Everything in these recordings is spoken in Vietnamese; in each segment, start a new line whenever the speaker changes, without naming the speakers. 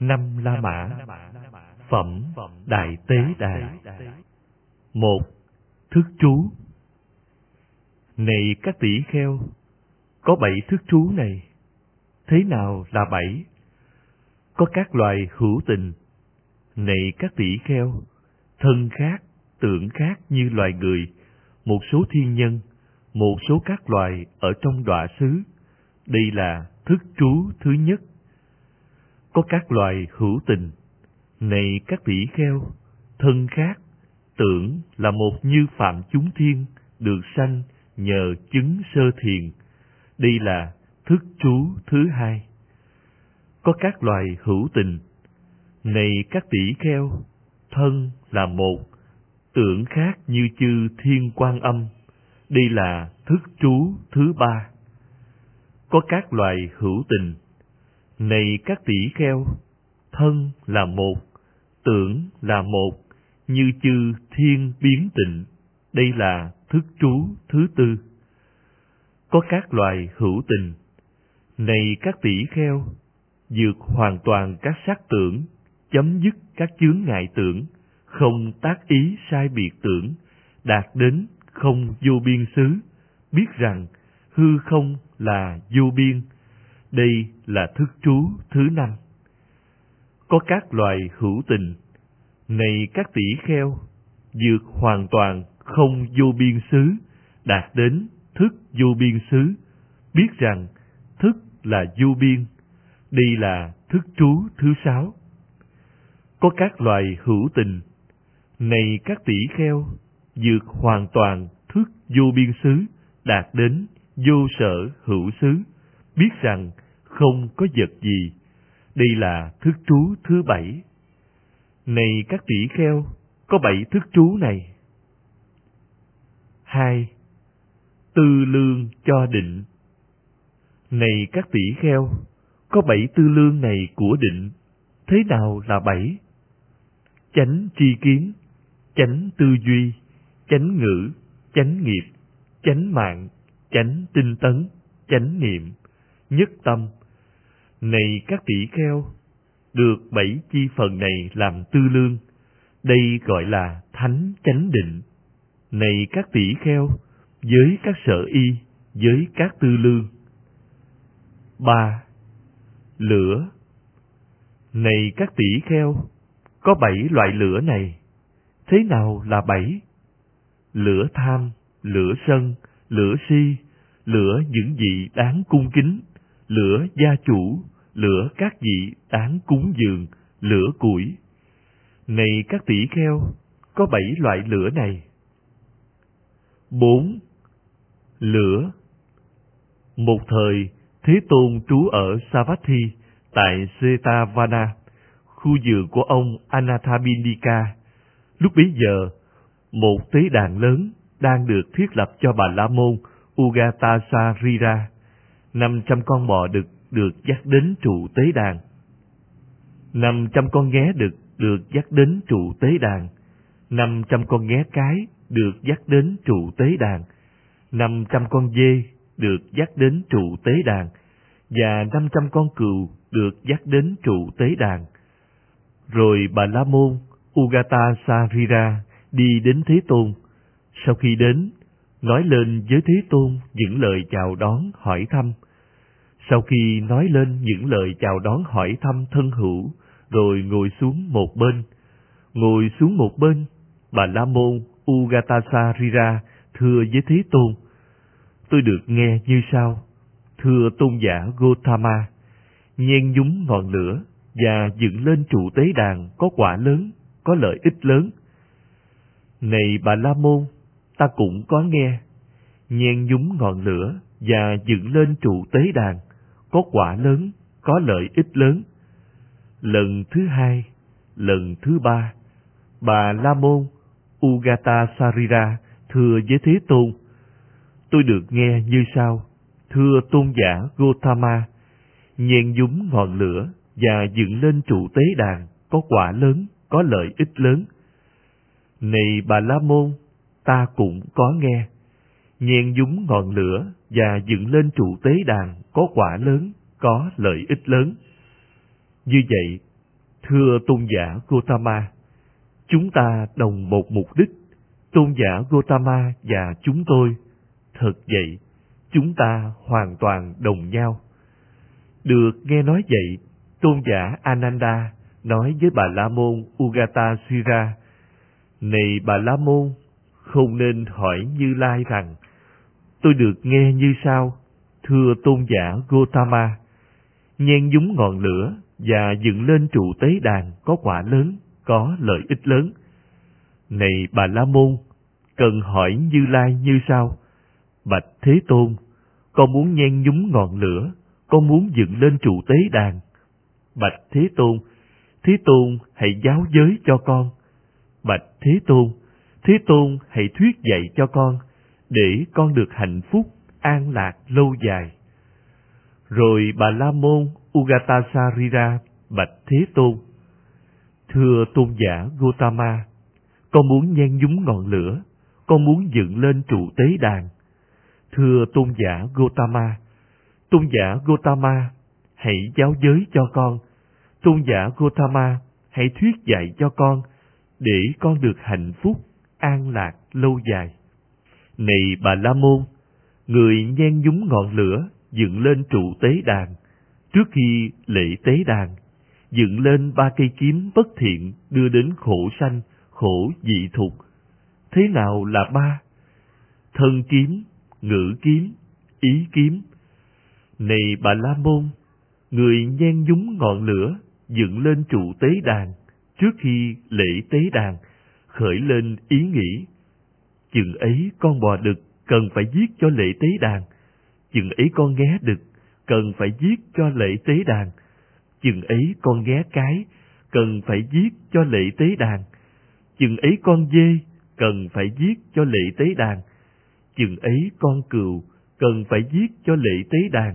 năm la mã. Phẩm đại tế đài một thức trú này các tỷ kheo, có bảy thức trú này, thế nào là bảy? Có các loài hữu tình. Này các tỷ kheo, thân khác, tưởng khác như loài người, một số thiên nhân, một số các loài ở trong đọa xứ. Đây là thức trú thứ nhất có các loài hữu tình. Này các tỷ kheo, thân khác, tưởng là một như phạm chúng thiên, được sanh nhờ chứng sơ thiền. Đây là thức trú thứ hai. Có các loài hữu tình. Này các tỷ kheo, thân là một, tưởng khác như chư thiên quan âm. Đây là thức trú thứ ba. Có các loài hữu tình này các tỷ kheo, thân là một, tưởng là một, như chư thiên biến tịnh, đây là thức trú thứ tư. Có các loài hữu tình. Này các tỷ kheo, vượt hoàn toàn các sắc tưởng, chấm dứt các chướng ngại tưởng, không tác ý sai biệt tưởng, đạt đến không vô biên xứ, biết rằng hư không là vô biên đây là thức trú thứ năm. Có các loài hữu tình này các tỷ kheo vượt hoàn toàn không vô biên xứ, đạt đến thức vô biên xứ, biết rằng thức là vô biên, đây là thức trú thứ sáu. Có các loài hữu tình này các tỷ kheo vượt hoàn toàn thức vô biên xứ, đạt đến vô sở hữu xứ, biết rằng không có vật gì. Đây là thức trú thứ bảy. Này các tỷ kheo, có bảy thức trú này. Hai, tư lương cho định. Này các tỷ kheo, có bảy tư lương này của định, thế nào là bảy? Chánh tri kiến, chánh tư duy, chánh ngữ, chánh nghiệp, chánh mạng, chánh tinh tấn, chánh niệm, nhất tâm này các tỷ kheo, được bảy chi phần này làm tư lương, đây gọi là thánh chánh định. Này các tỷ kheo, với các sở y, với các tư lương. Ba, lửa. Này các tỷ kheo, có bảy loại lửa này, thế nào là bảy? Lửa tham, lửa sân, lửa si, lửa những vị đáng cung kính, lửa gia chủ lửa các vị đáng cúng dường, lửa củi. Này các tỷ kheo, có bảy loại lửa này. Bốn, lửa. Một thời, thế tôn trú ở savatthi, tại setavana, khu vườn của ông anathabindika lúc bấy giờ, một tế đàn lớn đang được thiết lập cho bà la môn ugatasarira. Năm trăm con bò đực được dắt đến trụ tế đàn. Năm trăm con nghé đực được dắt đến trụ tế đàn. Năm trăm con nghé cái được dắt đến trụ tế đàn. Năm trăm con dê được dắt đến trụ tế đàn. Và năm trăm con cừu được dắt đến trụ tế đàn. Rồi bà la môn ugata sarira đi đến thế tôn. Sau khi đến, nói lên với thế tôn những lời chào đón hỏi thăm sau khi nói lên những lời chào đón hỏi thăm thân hữu, rồi ngồi xuống một bên. Ngồi xuống một bên, bà La Môn Ugatasarira thưa với Thế Tôn. Tôi được nghe như sau. Thưa tôn giả Gotama, nhen nhúng ngọn lửa và dựng lên trụ tế đàn có quả lớn, có lợi ích lớn. Này bà La Môn, ta cũng có nghe. Nhen nhúng ngọn lửa và dựng lên trụ tế đàn có quả lớn, có lợi ích lớn. Lần thứ hai, lần thứ ba, bà La Môn Ugata Sarira thưa với Thế Tôn. Tôi được nghe như sau, thưa tôn giả Gotama, nhen dúng ngọn lửa và dựng lên trụ tế đàn có quả lớn, có lợi ích lớn. Này bà La Môn, ta cũng có nghe. Nhen dúng ngọn lửa và dựng lên trụ tế đàn có quả lớn, có lợi ích lớn. Như vậy, Thưa tôn giả Gotama, chúng ta đồng một mục đích, tôn giả Gotama và chúng tôi. Thật vậy, chúng ta hoàn toàn đồng nhau. Được nghe nói vậy, tôn giả Ananda nói với bà La Môn Ugata Sira, Này bà La Môn, không nên hỏi Như Lai rằng, tôi được nghe như sau, thưa tôn giả Gotama, nhen nhúng ngọn lửa và dựng lên trụ tế đàn có quả lớn, có lợi ích lớn. Này bà La Môn, cần hỏi Như Lai như sau, Bạch Thế Tôn, con muốn nhen nhúng ngọn lửa, con muốn dựng lên trụ tế đàn. Bạch Thế Tôn, Thế Tôn hãy giáo giới cho con. Bạch Thế Tôn, Thế Tôn hãy thuyết dạy cho con, để con được hạnh phúc, an lạc lâu dài. Rồi bà La Môn Ugatasarira bạch Thế Tôn. Thưa tôn giả Gotama, con muốn nhen nhúng ngọn lửa, con muốn dựng lên trụ tế đàn. Thưa tôn giả Gotama, tôn giả Gotama, hãy giáo giới cho con. Tôn giả Gotama, hãy thuyết dạy cho con, để con được hạnh phúc, an lạc lâu dài. Này bà La Môn, người nhen nhúng ngọn lửa dựng lên trụ tế đàn. Trước khi lễ tế đàn, dựng lên ba cây kiếm bất thiện đưa đến khổ sanh, khổ dị thục. Thế nào là ba? Thân kiếm, ngữ kiếm, ý kiếm. Này bà La Môn, người nhen nhúng ngọn lửa dựng lên trụ tế đàn trước khi lễ tế đàn khởi lên ý nghĩ chừng ấy con bò đực cần phải giết cho lễ tế đàn. Chừng ấy con ghé đực cần phải giết cho lễ tế đàn. Chừng ấy con ghé cái cần phải giết cho lễ tế đàn. Chừng ấy con dê cần phải giết cho lễ tế đàn. Chừng ấy con cừu cần phải giết cho lễ tế đàn.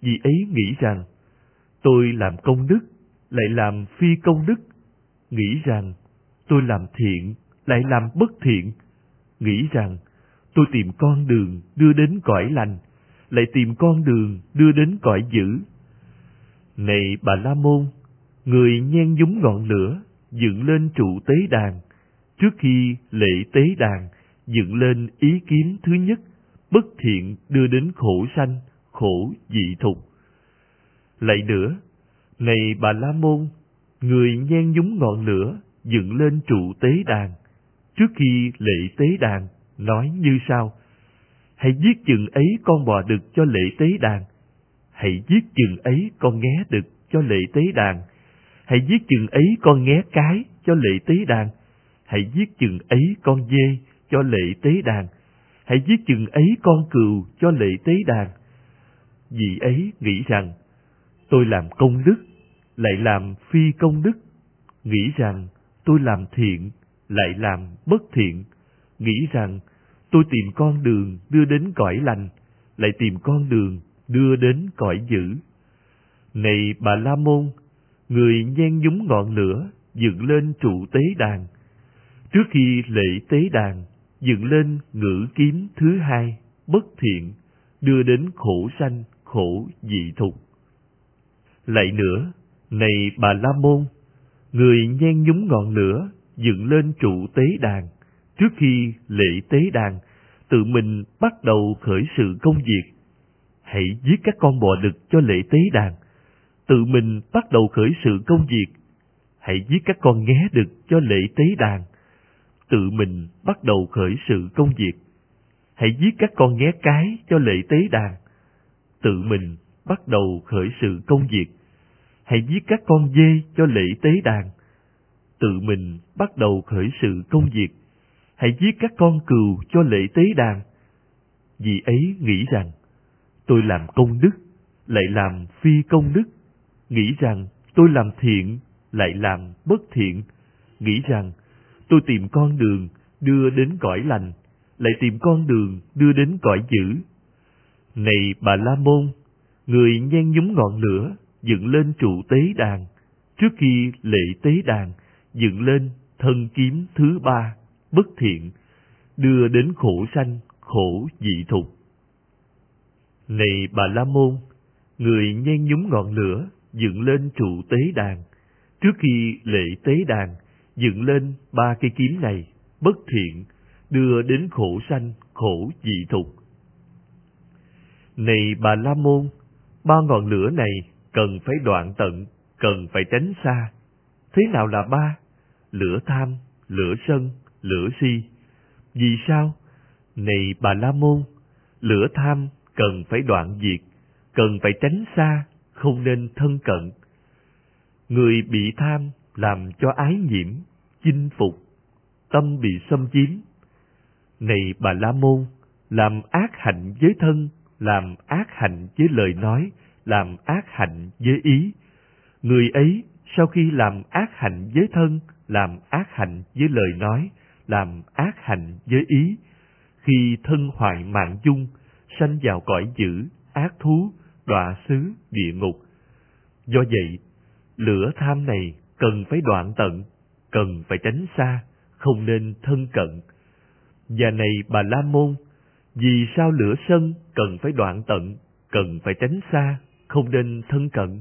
Vì ấy nghĩ rằng, tôi làm công đức, lại làm phi công đức. Nghĩ rằng, tôi làm thiện, lại làm bất thiện nghĩ rằng, tôi tìm con đường đưa đến cõi lành, lại tìm con đường đưa đến cõi dữ. Này bà la môn, người nhen nhúng ngọn lửa, dựng lên trụ tế đàn, trước khi lễ tế đàn, dựng lên ý kiến thứ nhất, bất thiện đưa đến khổ sanh, khổ dị thục. Lại nữa, này bà la môn, người nhen nhúng ngọn lửa, dựng lên trụ tế đàn trước khi lễ tế đàn, nói như sau. Hãy giết chừng ấy con bò đực cho lễ tế đàn. Hãy giết chừng ấy con nghé đực cho lễ tế đàn. Hãy giết chừng ấy con nghé cái cho lễ tế đàn. Hãy giết chừng ấy con dê cho lễ tế đàn. Hãy giết chừng ấy con cừu cho lễ tế đàn. Vì ấy nghĩ rằng, tôi làm công đức, lại làm phi công đức. Nghĩ rằng, tôi làm thiện lại làm bất thiện. Nghĩ rằng, tôi tìm con đường đưa đến cõi lành, lại tìm con đường đưa đến cõi dữ. Này bà la môn, người nhen nhúng ngọn lửa, dựng lên trụ tế đàn. Trước khi lễ tế đàn, dựng lên ngữ kiếm thứ hai, bất thiện, đưa đến khổ sanh, khổ dị thục. Lại nữa, này bà la môn, người nhen nhúng ngọn lửa dựng lên trụ tế đàn. Trước khi lễ tế đàn, tự mình bắt đầu khởi sự công việc. Hãy giết các con bò đực cho lễ tế đàn. Tự mình bắt đầu khởi sự công việc. Hãy giết các con nghé đực cho lễ tế đàn. Tự mình bắt đầu khởi sự công việc. Hãy giết các con nghé cái cho lễ tế đàn. Tự mình bắt đầu khởi sự công việc. Hãy giết các con dê cho lễ tế đàn tự mình bắt đầu khởi sự công việc. Hãy giết các con cừu cho lễ tế đàn. Vì ấy nghĩ rằng, tôi làm công đức, lại làm phi công đức. Nghĩ rằng, tôi làm thiện, lại làm bất thiện. Nghĩ rằng, tôi tìm con đường đưa đến cõi lành, lại tìm con đường đưa đến cõi dữ. Này bà la môn, người nhen nhúng ngọn lửa dựng lên trụ tế đàn trước khi lễ tế đàn dựng lên thân kiếm thứ ba bất thiện đưa đến khổ sanh khổ dị thục này bà la môn người nhen nhúng ngọn lửa dựng lên trụ tế đàn Trước khi lễ tế đàn, dựng lên ba cây kiếm này, bất thiện, đưa đến khổ sanh, khổ dị thục. Này bà La Môn, ba ngọn lửa này cần phải đoạn tận, cần phải tránh xa. Thế nào là ba? Lửa tham, lửa sân, lửa si. Vì sao? Này bà La Môn, lửa tham cần phải đoạn diệt, cần phải tránh xa, không nên thân cận. Người bị tham làm cho ái nhiễm, chinh phục, tâm bị xâm chiếm. Này bà La Môn, làm ác hạnh với thân, làm ác hạnh với lời nói, làm ác hạnh với ý. Người ấy sau khi làm ác hạnh với thân, làm ác hạnh với lời nói, làm ác hạnh với ý, khi thân hoại mạng chung, sanh vào cõi dữ, ác thú, đọa xứ, địa ngục. Do vậy, lửa tham này cần phải đoạn tận, cần phải tránh xa, không nên thân cận. Và này bà La Môn, vì sao lửa sân cần phải đoạn tận, cần phải tránh xa, không nên thân cận?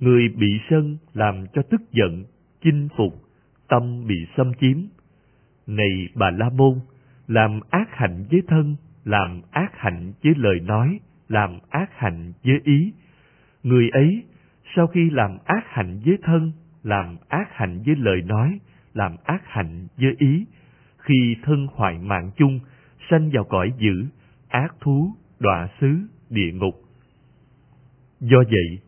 Người bị sân làm cho tức giận, chinh phục, tâm bị xâm chiếm. Này bà La Môn, làm ác hạnh với thân, làm ác hạnh với lời nói, làm ác hạnh với ý. Người ấy, sau khi làm ác hạnh với thân, làm ác hạnh với lời nói, làm ác hạnh với ý, khi thân hoại mạng chung, sanh vào cõi dữ, ác thú, đọa xứ, địa ngục. Do vậy,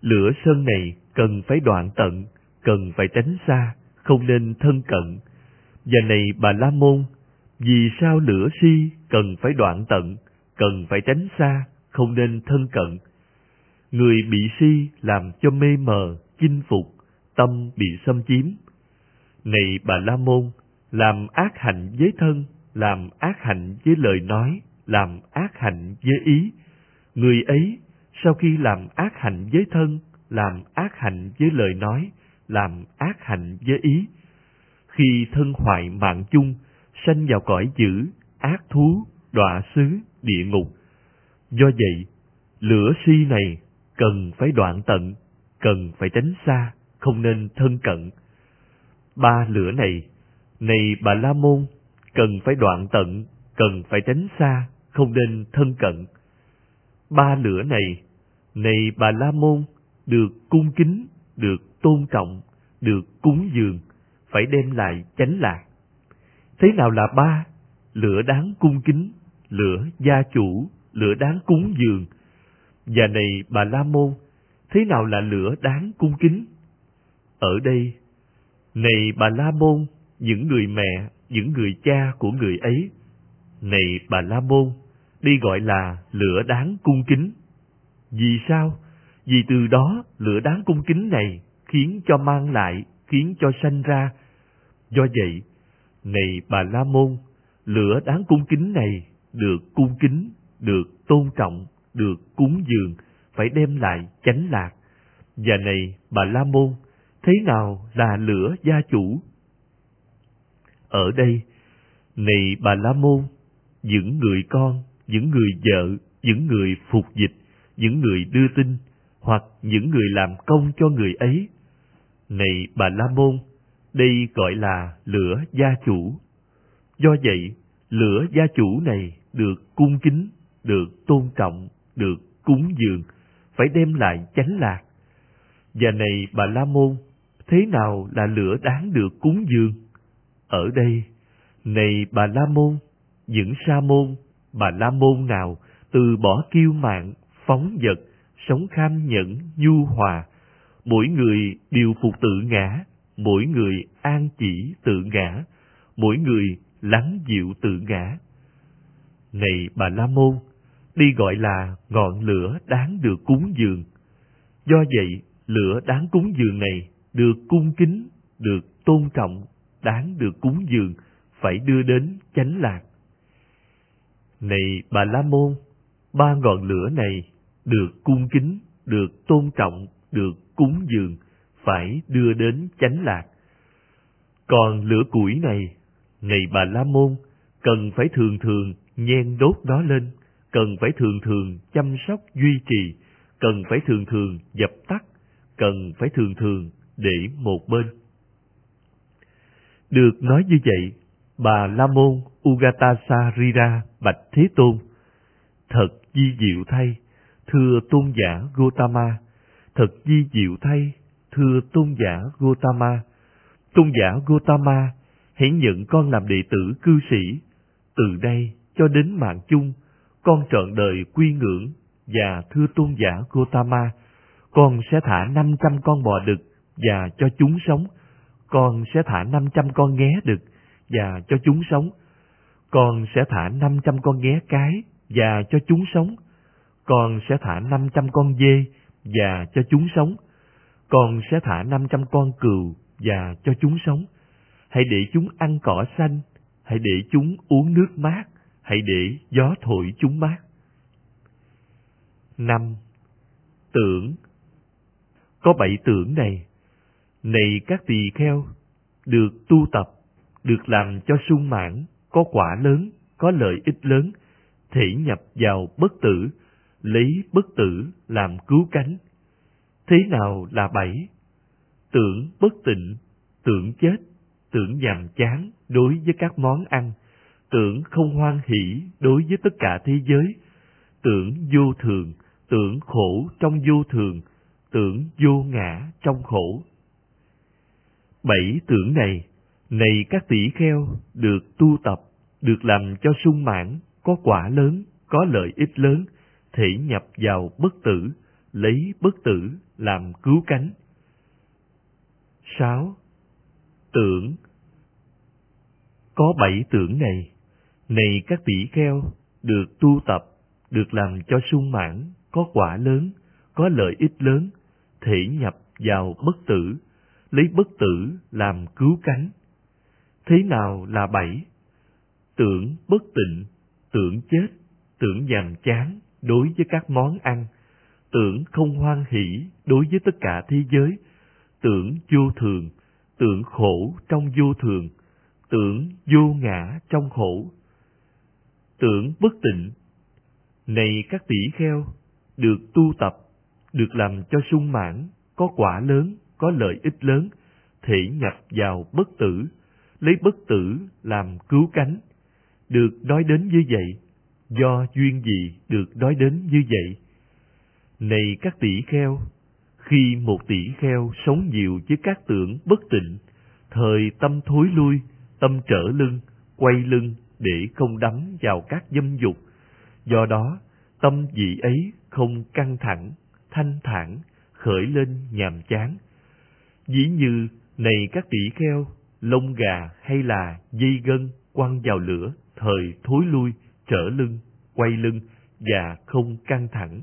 lửa sơn này cần phải đoạn tận, cần phải tránh xa, không nên thân cận. Và này bà La Môn, vì sao lửa si cần phải đoạn tận, cần phải tránh xa, không nên thân cận? Người bị si làm cho mê mờ, chinh phục, tâm bị xâm chiếm. Này bà La Môn, làm ác hạnh với thân, làm ác hạnh với lời nói, làm ác hạnh với ý. Người ấy, sau khi làm ác hạnh với thân, làm ác hạnh với lời nói, làm ác hạnh với ý. Khi thân hoại mạng chung, sanh vào cõi dữ, ác thú, đọa xứ, địa ngục. Do vậy, lửa si này cần phải đoạn tận, cần phải tránh xa, không nên thân cận. Ba lửa này, này bà La Môn, cần phải đoạn tận, cần phải tránh xa, không nên thân cận. Ba lửa này, này bà La Môn, được cung kính, được tôn trọng, được cúng dường, phải đem lại chánh lạc. Thế nào là ba? Lửa đáng cung kính, lửa gia chủ, lửa đáng cúng dường. Và này bà La Môn, thế nào là lửa đáng cung kính? Ở đây, này bà La Môn, những người mẹ, những người cha của người ấy, này bà La Môn, đi gọi là lửa đáng cung kính. Vì sao? Vì từ đó lửa đáng cung kính này khiến cho mang lại, khiến cho sanh ra. Do vậy, này bà La Môn, lửa đáng cung kính này được cung kính, được tôn trọng, được cúng dường, phải đem lại chánh lạc. Và này bà La Môn, thế nào là lửa gia chủ? Ở đây, này bà La Môn, những người con, những người vợ, những người phục dịch, những người đưa tin, hoặc những người làm công cho người ấy. Này bà La Môn, đây gọi là lửa gia chủ. Do vậy, lửa gia chủ này được cung kính, được tôn trọng, được cúng dường, phải đem lại chánh lạc. Và này bà La Môn, thế nào là lửa đáng được cúng dường? Ở đây, này bà La Môn, những sa môn, bà La Môn nào từ bỏ kiêu mạng, phóng vật, sống kham nhẫn, nhu hòa, mỗi người đều phục tự ngã, mỗi người an chỉ tự ngã, mỗi người lắng dịu tự ngã. Này bà La Môn, đi gọi là ngọn lửa đáng được cúng dường. Do vậy, lửa đáng cúng dường này được cung kính, được tôn trọng, đáng được cúng dường, phải đưa đến chánh lạc. Này bà La Môn, ba ngọn lửa này được cung kính, được tôn trọng, được cúng dường, phải đưa đến chánh lạc. Còn lửa củi này, này bà La Môn, cần phải thường thường nhen đốt nó lên, cần phải thường thường chăm sóc duy trì, cần phải thường thường dập tắt, cần phải thường thường để một bên. Được nói như vậy, bà La Môn Ugatasa Rira bạch Thế Tôn. Thật di diệu thay, thưa tôn giả Gotama, thật di diệu thay, thưa tôn giả Gotama. Tôn giả Gotama, hãy nhận con làm đệ tử cư sĩ. Từ đây cho đến mạng chung, con trọn đời quy ngưỡng và thưa tôn giả Gotama, con sẽ thả 500 con bò đực và cho chúng sống. Con sẽ thả 500 con nghé đực và cho chúng sống. Con sẽ thả 500 con nghé cái và cho chúng sống. Con sẽ thả 500 con dê và cho chúng sống. Con sẽ thả 500 con cừu và cho chúng sống. Hãy để chúng ăn cỏ xanh, hãy để chúng uống nước mát, hãy để gió thổi chúng mát. năm Tưởng Có bảy tưởng này. Này các tỳ kheo, được tu tập, được làm cho sung mãn, có quả lớn, có lợi ích lớn, thể nhập vào bất tử, lấy bất tử làm cứu cánh. Thế nào là bảy? Tưởng bất tịnh, tưởng chết, tưởng nhàm chán đối với các món ăn, tưởng không hoan hỷ đối với tất cả thế giới, tưởng vô thường, tưởng khổ trong vô thường, tưởng vô ngã trong khổ. Bảy tưởng này, này các tỷ kheo, được tu tập, được làm cho sung mãn, có quả lớn, có lợi ích lớn, thể nhập vào bất tử, lấy bất tử làm cứu cánh. 6. Tưởng Có bảy tưởng này, này các tỷ kheo, được tu tập, được làm cho sung mãn, có quả lớn, có lợi ích lớn, thể nhập vào bất tử, lấy bất tử làm cứu cánh. Thế nào là bảy? Tưởng bất tịnh, tưởng chết, tưởng nhàm chán đối với các món ăn, tưởng không hoan hỷ đối với tất cả thế giới, tưởng vô thường, tưởng khổ trong vô thường, tưởng vô ngã trong khổ. Tưởng bất tịnh, này các tỷ kheo, được tu tập, được làm cho sung mãn, có quả lớn, có lợi ích lớn, thể nhập vào bất tử, lấy bất tử làm cứu cánh. Được nói đến như vậy, do duyên gì được nói đến như vậy? Này các tỷ kheo, khi một tỷ kheo sống nhiều với các tưởng bất tịnh, thời tâm thối lui, tâm trở lưng, quay lưng để không đắm vào các dâm dục. Do đó, tâm vị ấy không căng thẳng, thanh thản, khởi lên nhàm chán. Dĩ như, này các tỷ kheo, lông gà hay là dây gân quăng vào lửa, thời thối lui, trở lưng, quay lưng và không căng thẳng.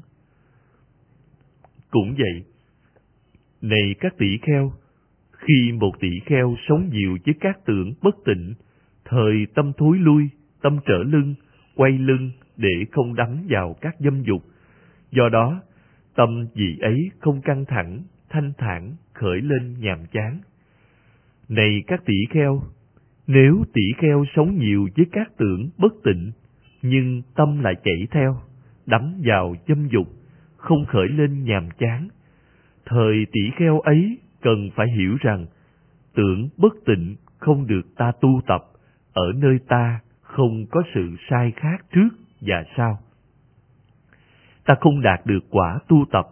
Cũng vậy, này các tỷ kheo, khi một tỷ kheo sống nhiều với các tưởng bất tịnh, thời tâm thối lui, tâm trở lưng, quay lưng để không đắm vào các dâm dục. Do đó, tâm vị ấy không căng thẳng, thanh thản, khởi lên nhàm chán. Này các tỷ kheo, nếu tỷ kheo sống nhiều với các tưởng bất tịnh, nhưng tâm lại chảy theo, đắm vào dâm dục, không khởi lên nhàm chán, thời tỷ kheo ấy cần phải hiểu rằng tưởng bất tịnh không được ta tu tập, ở nơi ta không có sự sai khác trước và sau. Ta không đạt được quả tu tập.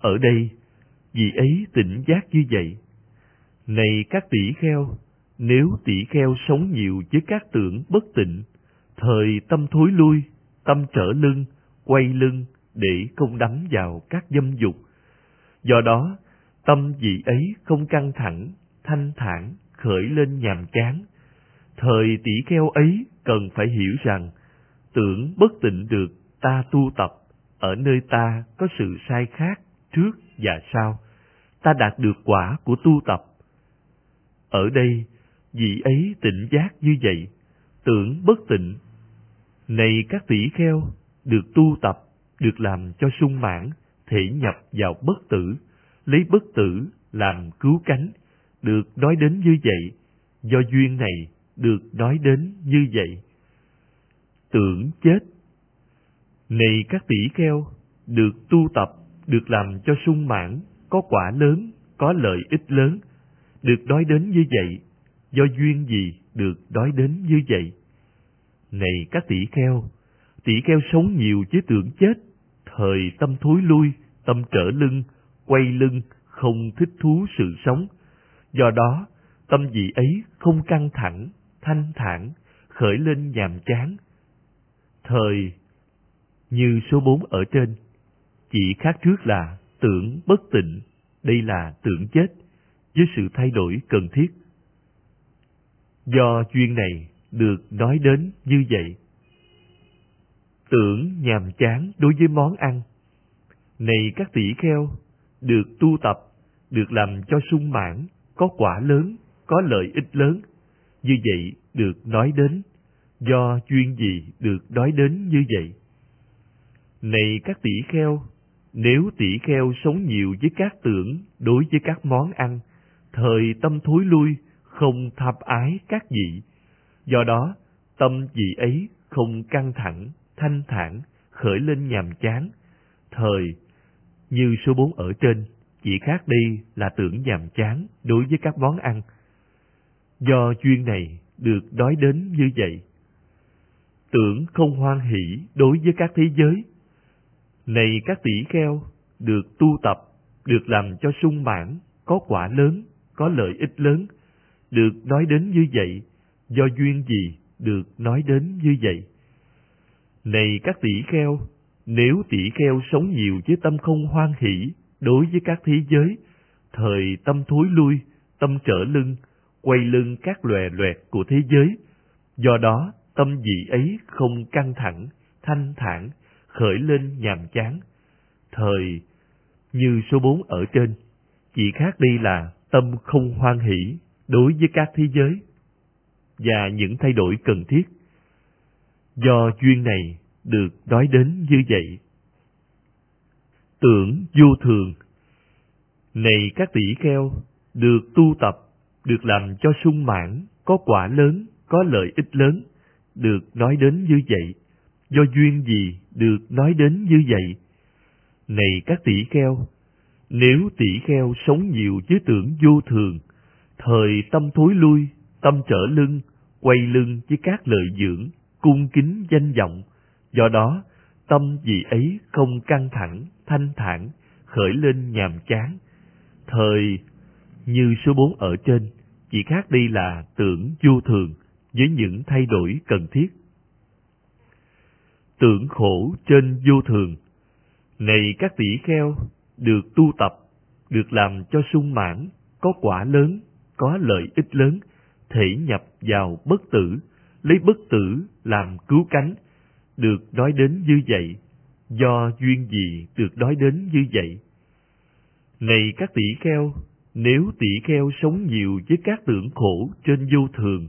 Ở đây, vì ấy tỉnh giác như vậy. Này các tỷ kheo, nếu tỷ kheo sống nhiều với các tưởng bất tịnh, thời tâm thối lui, tâm trở lưng, quay lưng để không đắm vào các dâm dục. Do đó, tâm vị ấy không căng thẳng, thanh thản, khởi lên nhàm chán. Thời tỷ kheo ấy cần phải hiểu rằng, tưởng bất tịnh được ta tu tập, ở nơi ta có sự sai khác trước và sau, ta đạt được quả của tu tập. Ở đây, vị ấy tỉnh giác như vậy, tưởng bất tịnh. Này các tỷ kheo, được tu tập, được làm cho sung mãn, thể nhập vào bất tử, lấy bất tử làm cứu cánh, được nói đến như vậy, do duyên này được nói đến như vậy. Tưởng chết Này các tỷ kheo, được tu tập, được làm cho sung mãn, có quả lớn, có lợi ích lớn, được nói đến như vậy, do duyên gì được nói đến như vậy? Này các tỷ kheo, tỷ kheo sống nhiều chứ tưởng chết, thời tâm thối lui, tâm trở lưng, quay lưng, không thích thú sự sống. Do đó, tâm vị ấy không căng thẳng, thanh thản, khởi lên nhàm chán. Thời như số bốn ở trên, chỉ khác trước là tưởng bất tịnh, đây là tưởng chết, với sự thay đổi cần thiết. Do duyên này được nói đến như vậy. Tưởng nhàm chán đối với món ăn. Này các tỷ kheo, được tu tập, được làm cho sung mãn, có quả lớn, có lợi ích lớn. Như vậy được nói đến, do chuyên gì được nói đến như vậy. Này các tỷ kheo, nếu tỷ kheo sống nhiều với các tưởng đối với các món ăn, thời tâm thối lui, không tham ái các vị. Do đó, tâm vị ấy không căng thẳng, thanh thản, khởi lên nhàm chán. Thời, như số bốn ở trên, chỉ khác đi là tưởng nhàm chán đối với các món ăn. Do duyên này được đói đến như vậy. Tưởng không hoan hỷ đối với các thế giới. Này các tỷ kheo, được tu tập, được làm cho sung mãn, có quả lớn, có lợi ích lớn, được nói đến như vậy, do duyên gì được nói đến như vậy. Này các tỷ kheo, nếu tỷ kheo sống nhiều với tâm không hoan hỷ đối với các thế giới, thời tâm thối lui, tâm trở lưng, quay lưng các lòe loẹt của thế giới, do đó tâm vị ấy không căng thẳng, thanh thản, khởi lên nhàm chán. Thời như số bốn ở trên, chỉ khác đi là tâm không hoan hỷ đối với các thế giới và những thay đổi cần thiết. Do duyên này được nói đến như vậy. Tưởng vô thường Này các tỷ kheo, được tu tập, được làm cho sung mãn, có quả lớn, có lợi ích lớn, được nói đến như vậy. Do duyên gì được nói đến như vậy? Này các tỷ kheo, nếu tỷ kheo sống nhiều với tưởng vô thường, thời tâm thối lui, tâm trở lưng, quay lưng với các lợi dưỡng, cung kính danh vọng, do đó tâm vị ấy không căng thẳng, thanh thản, khởi lên nhàm chán. Thời như số bốn ở trên, chỉ khác đi là tưởng vô thường với những thay đổi cần thiết. Tưởng khổ trên vô thường Này các tỷ kheo, được tu tập, được làm cho sung mãn, có quả lớn, có lợi ích lớn, thể nhập vào bất tử, lấy bất tử làm cứu cánh, được nói đến như vậy, do duyên gì được nói đến như vậy. Này các tỷ kheo, nếu tỷ kheo sống nhiều với các tưởng khổ trên vô thường,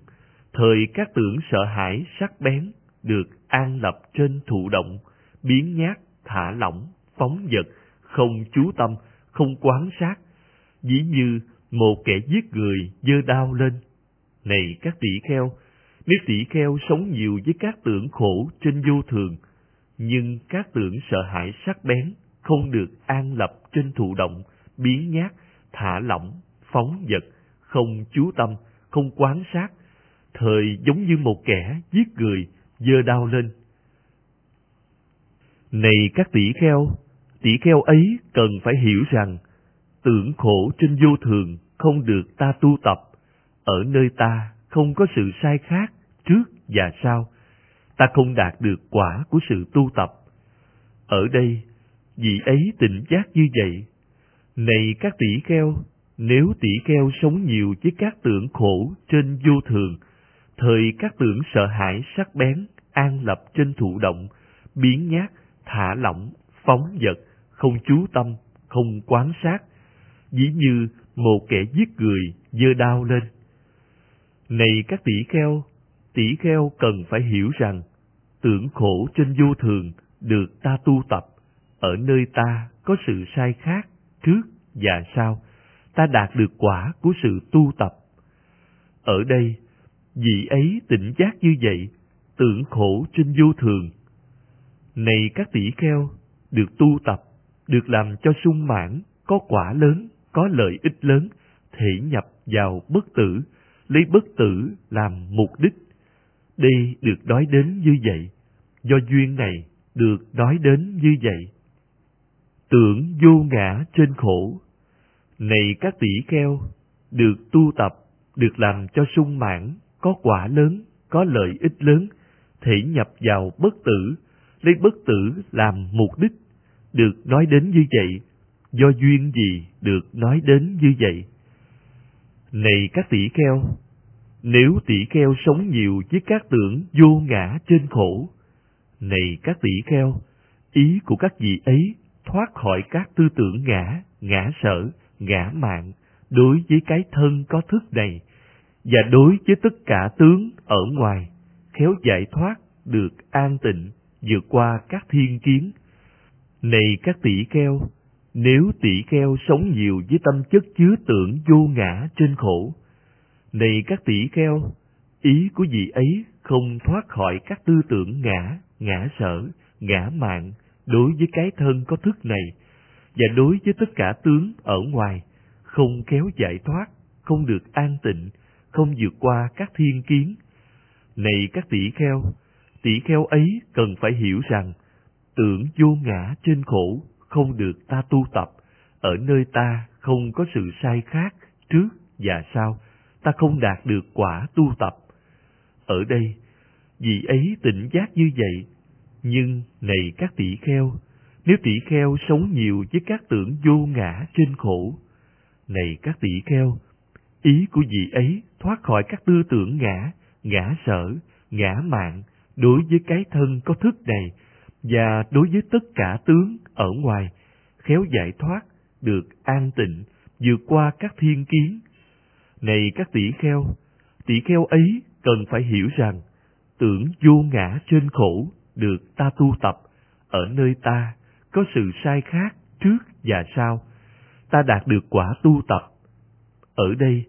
thời các tưởng sợ hãi sắc bén được an lập trên thụ động, biến nhát, thả lỏng, phóng vật, không chú tâm, không quán sát, dĩ như một kẻ giết người dơ đao lên. Này các tỷ kheo, nếu tỷ kheo sống nhiều với các tưởng khổ trên vô thường, nhưng các tưởng sợ hãi sắc bén, không được an lập trên thụ động, biến nhát, thả lỏng, phóng vật, không chú tâm, không quán sát, thời giống như một kẻ giết người dơ đao lên. Này các tỷ kheo, tỷ kheo ấy cần phải hiểu rằng tưởng khổ trên vô thường không được ta tu tập, ở nơi ta không có sự sai khác trước và sau, ta không đạt được quả của sự tu tập. Ở đây, vị ấy tỉnh giác như vậy. Này các tỷ kheo, nếu tỷ kheo sống nhiều với các tưởng khổ trên vô thường, thời các tưởng sợ hãi sắc bén, an lập trên thụ động, biến nhát, thả lỏng, phóng vật, không chú tâm, không quán sát, dĩ như một kẻ giết người giơ đao lên. Này các tỷ kheo, tỷ kheo cần phải hiểu rằng tưởng khổ trên vô thường được ta tu tập, ở nơi ta có sự sai khác trước và sau, ta đạt được quả của sự tu tập. Ở đây, vị ấy tỉnh giác như vậy, tưởng khổ trên vô thường. Này các tỷ kheo, được tu tập, được làm cho sung mãn, có quả lớn, có lợi ích lớn, thể nhập vào bất tử, lấy bất tử làm mục đích. Đây được nói đến như vậy, do duyên này được nói đến như vậy. Tưởng vô ngã trên khổ, này các tỷ kheo, được tu tập, được làm cho sung mãn, có quả lớn, có lợi ích lớn, thể nhập vào bất tử, lấy bất tử làm mục đích, được nói đến như vậy, do duyên gì được nói đến như vậy. Này các tỷ kheo, nếu tỷ kheo sống nhiều với các tưởng vô ngã trên khổ, này các tỷ kheo, ý của các vị ấy thoát khỏi các tư tưởng ngã, ngã sở, ngã mạng đối với cái thân có thức này, và đối với tất cả tướng ở ngoài, khéo giải thoát được an tịnh vượt qua các thiên kiến. Này các tỷ kheo, nếu tỷ kheo sống nhiều với tâm chất chứa tưởng vô ngã trên khổ, này các tỷ kheo, ý của vị ấy không thoát khỏi các tư tưởng ngã, ngã sở, ngã mạng đối với cái thân có thức này, và đối với tất cả tướng ở ngoài, không kéo giải thoát, không được an tịnh, không vượt qua các thiên kiến. Này các tỷ kheo, tỷ kheo ấy cần phải hiểu rằng, tưởng vô ngã trên khổ không được ta tu tập, ở nơi ta không có sự sai khác trước và sau, ta không đạt được quả tu tập. Ở đây, vị ấy tỉnh giác như vậy, nhưng này các tỷ kheo, nếu tỷ kheo sống nhiều với các tưởng vô ngã trên khổ, này các tỷ kheo, ý của vị ấy thoát khỏi các tư tưởng ngã, ngã sở, ngã mạng đối với cái thân có thức này và đối với tất cả tướng ở ngoài, khéo giải thoát, được an tịnh, vượt qua các thiên kiến. Này các tỷ kheo, tỷ kheo ấy cần phải hiểu rằng, tưởng vô ngã trên khổ được ta tu tập, ở nơi ta có sự sai khác trước và sau, ta đạt được quả tu tập. Ở đây,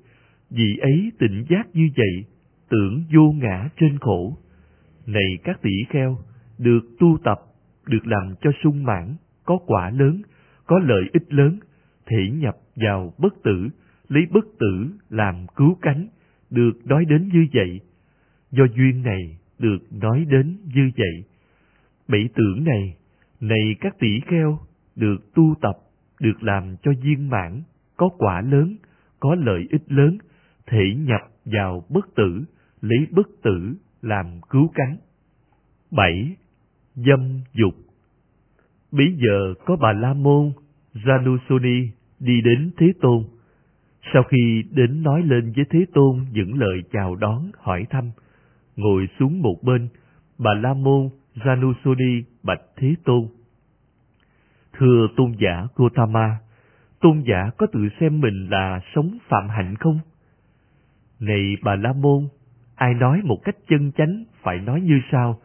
vị ấy tỉnh giác như vậy, tưởng vô ngã trên khổ. Này các tỷ kheo, được tu tập, được làm cho sung mãn, có quả lớn, có lợi ích lớn, thể nhập vào bất tử, lấy bất tử làm cứu cánh, được nói đến như vậy. Do duyên này được nói đến như vậy. Bảy tưởng này, này các tỷ kheo, được tu tập, được làm cho viên mãn, có quả lớn, có lợi ích lớn, thể nhập vào bất tử, lấy bất tử làm cứu cánh. bảy Dâm dục Bây giờ có bà La Môn, Janusoni đi đến Thế Tôn. Sau khi đến nói lên với Thế Tôn những lời chào đón, hỏi thăm, ngồi xuống một bên, bà La Môn Janusoni bạch Thế Tôn. Thưa tôn giả Gotama, tôn giả có tự xem mình là sống phạm hạnh không? Này bà La Môn, ai nói một cách chân chánh phải nói như sau.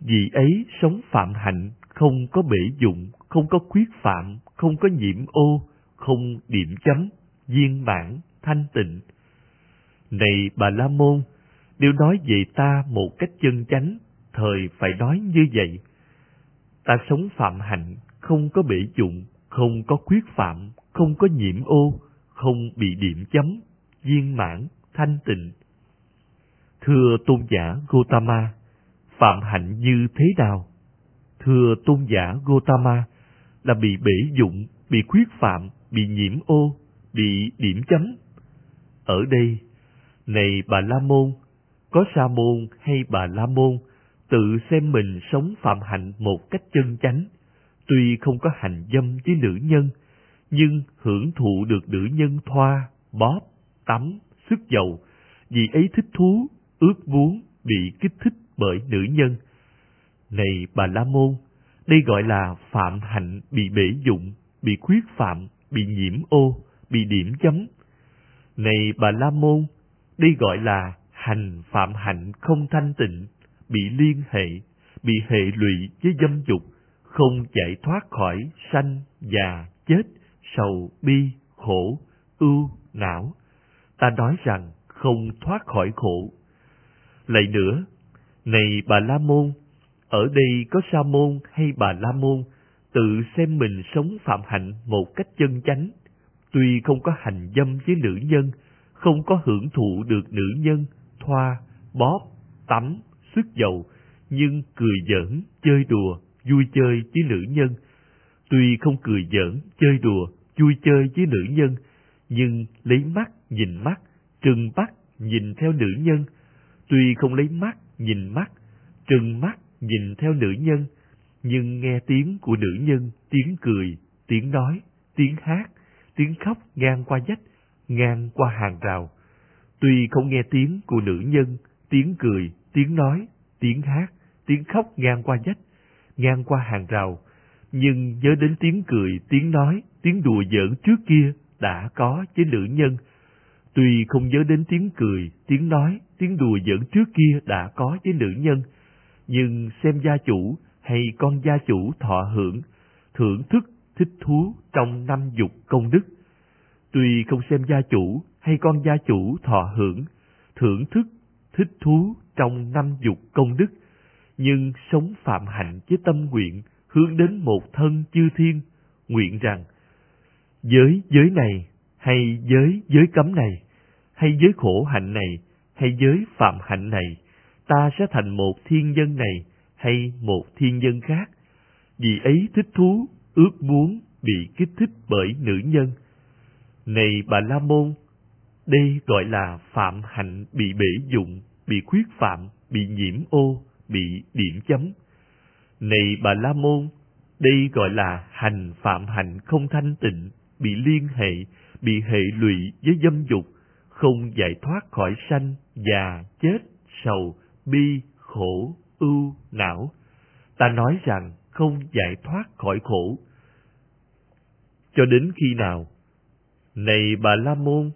Vì ấy sống phạm hạnh, không có bể dụng, không có khuyết phạm, không có nhiễm ô, không điểm chấm, viên mãn, thanh tịnh. Này bà La Môn, nếu nói về ta một cách chân chánh, thời phải nói như vậy. Ta sống phạm hạnh, không có bể dụng, không có khuyết phạm, không có nhiễm ô, không bị điểm chấm, viên mãn, thanh tịnh. Thưa tôn giả Gotama, phạm hạnh như thế nào? Thưa tôn giả Gotama, là bị bể dụng, bị khuyết phạm, bị nhiễm ô, bị điểm chấm. Ở đây, này bà La Môn, có Sa Môn hay bà La Môn tự xem mình sống phạm hạnh một cách chân chánh, tuy không có hành dâm với nữ nhân, nhưng hưởng thụ được nữ nhân thoa, bóp, tắm, sức dầu, vì ấy thích thú, ước muốn, bị kích thích bởi nữ nhân. Này bà La Môn, đây gọi là phạm hạnh bị bể dụng, bị khuyết phạm, bị nhiễm ô, bị điểm chấm. Này bà La Môn, đây gọi là hành phạm hạnh không thanh tịnh, bị liên hệ, bị hệ lụy với dâm dục, không giải thoát khỏi sanh, già, chết, sầu, bi, khổ, ưu, não. Ta nói rằng không thoát khỏi khổ. Lại nữa, này bà La Môn, ở đây có Sa Môn hay bà La Môn tự xem mình sống phạm hạnh một cách chân chánh, tuy không có hành dâm với nữ nhân, không có hưởng thụ được nữ nhân, thoa, bóp, tắm, sức dầu, nhưng cười giỡn, chơi đùa, vui chơi với nữ nhân. Tuy không cười giỡn, chơi đùa, vui chơi với nữ nhân, nhưng lấy mắt nhìn mắt, trừng mắt nhìn theo nữ nhân. Tuy không lấy mắt nhìn mắt, trừng mắt nhìn theo nữ nhân, nhưng nghe tiếng của nữ nhân, tiếng cười, tiếng nói, tiếng hát, tiếng khóc ngang qua dách, ngang qua hàng rào. Tuy không nghe tiếng của nữ nhân, tiếng cười, tiếng nói, tiếng hát, tiếng khóc ngang qua dách, ngang qua hàng rào, nhưng nhớ đến tiếng cười, tiếng nói, tiếng đùa giỡn trước kia đã có với nữ nhân. Tuy không nhớ đến tiếng cười, tiếng nói, tiếng đùa giỡn trước kia đã có với nữ nhân, nhưng xem gia chủ hay con gia chủ thọ hưởng, thưởng thức, thích thú trong năm dục công đức. Tuy không xem gia chủ hay con gia chủ thọ hưởng, thưởng thức, thích thú trong năm dục công đức, nhưng sống phạm hạnh với tâm nguyện hướng đến một thân chư thiên, nguyện rằng giới giới này hay giới giới cấm này hay giới khổ hạnh này, hay giới phạm hạnh này, ta sẽ thành một thiên nhân này, hay một thiên nhân khác. Vì ấy thích thú ước muốn bị kích thích bởi nữ nhân. Này bà la môn, đây gọi là phạm hạnh bị bể dụng, bị khuyết phạm, bị nhiễm ô, bị điểm chấm. Này bà la môn, đây gọi là hành phạm hạnh không thanh tịnh, bị liên hệ, bị hệ lụy với dâm dục không giải thoát khỏi sanh già chết sầu bi, khổ, ưu, não. Ta nói rằng không giải thoát khỏi khổ. Cho đến khi nào? Này bà La Môn,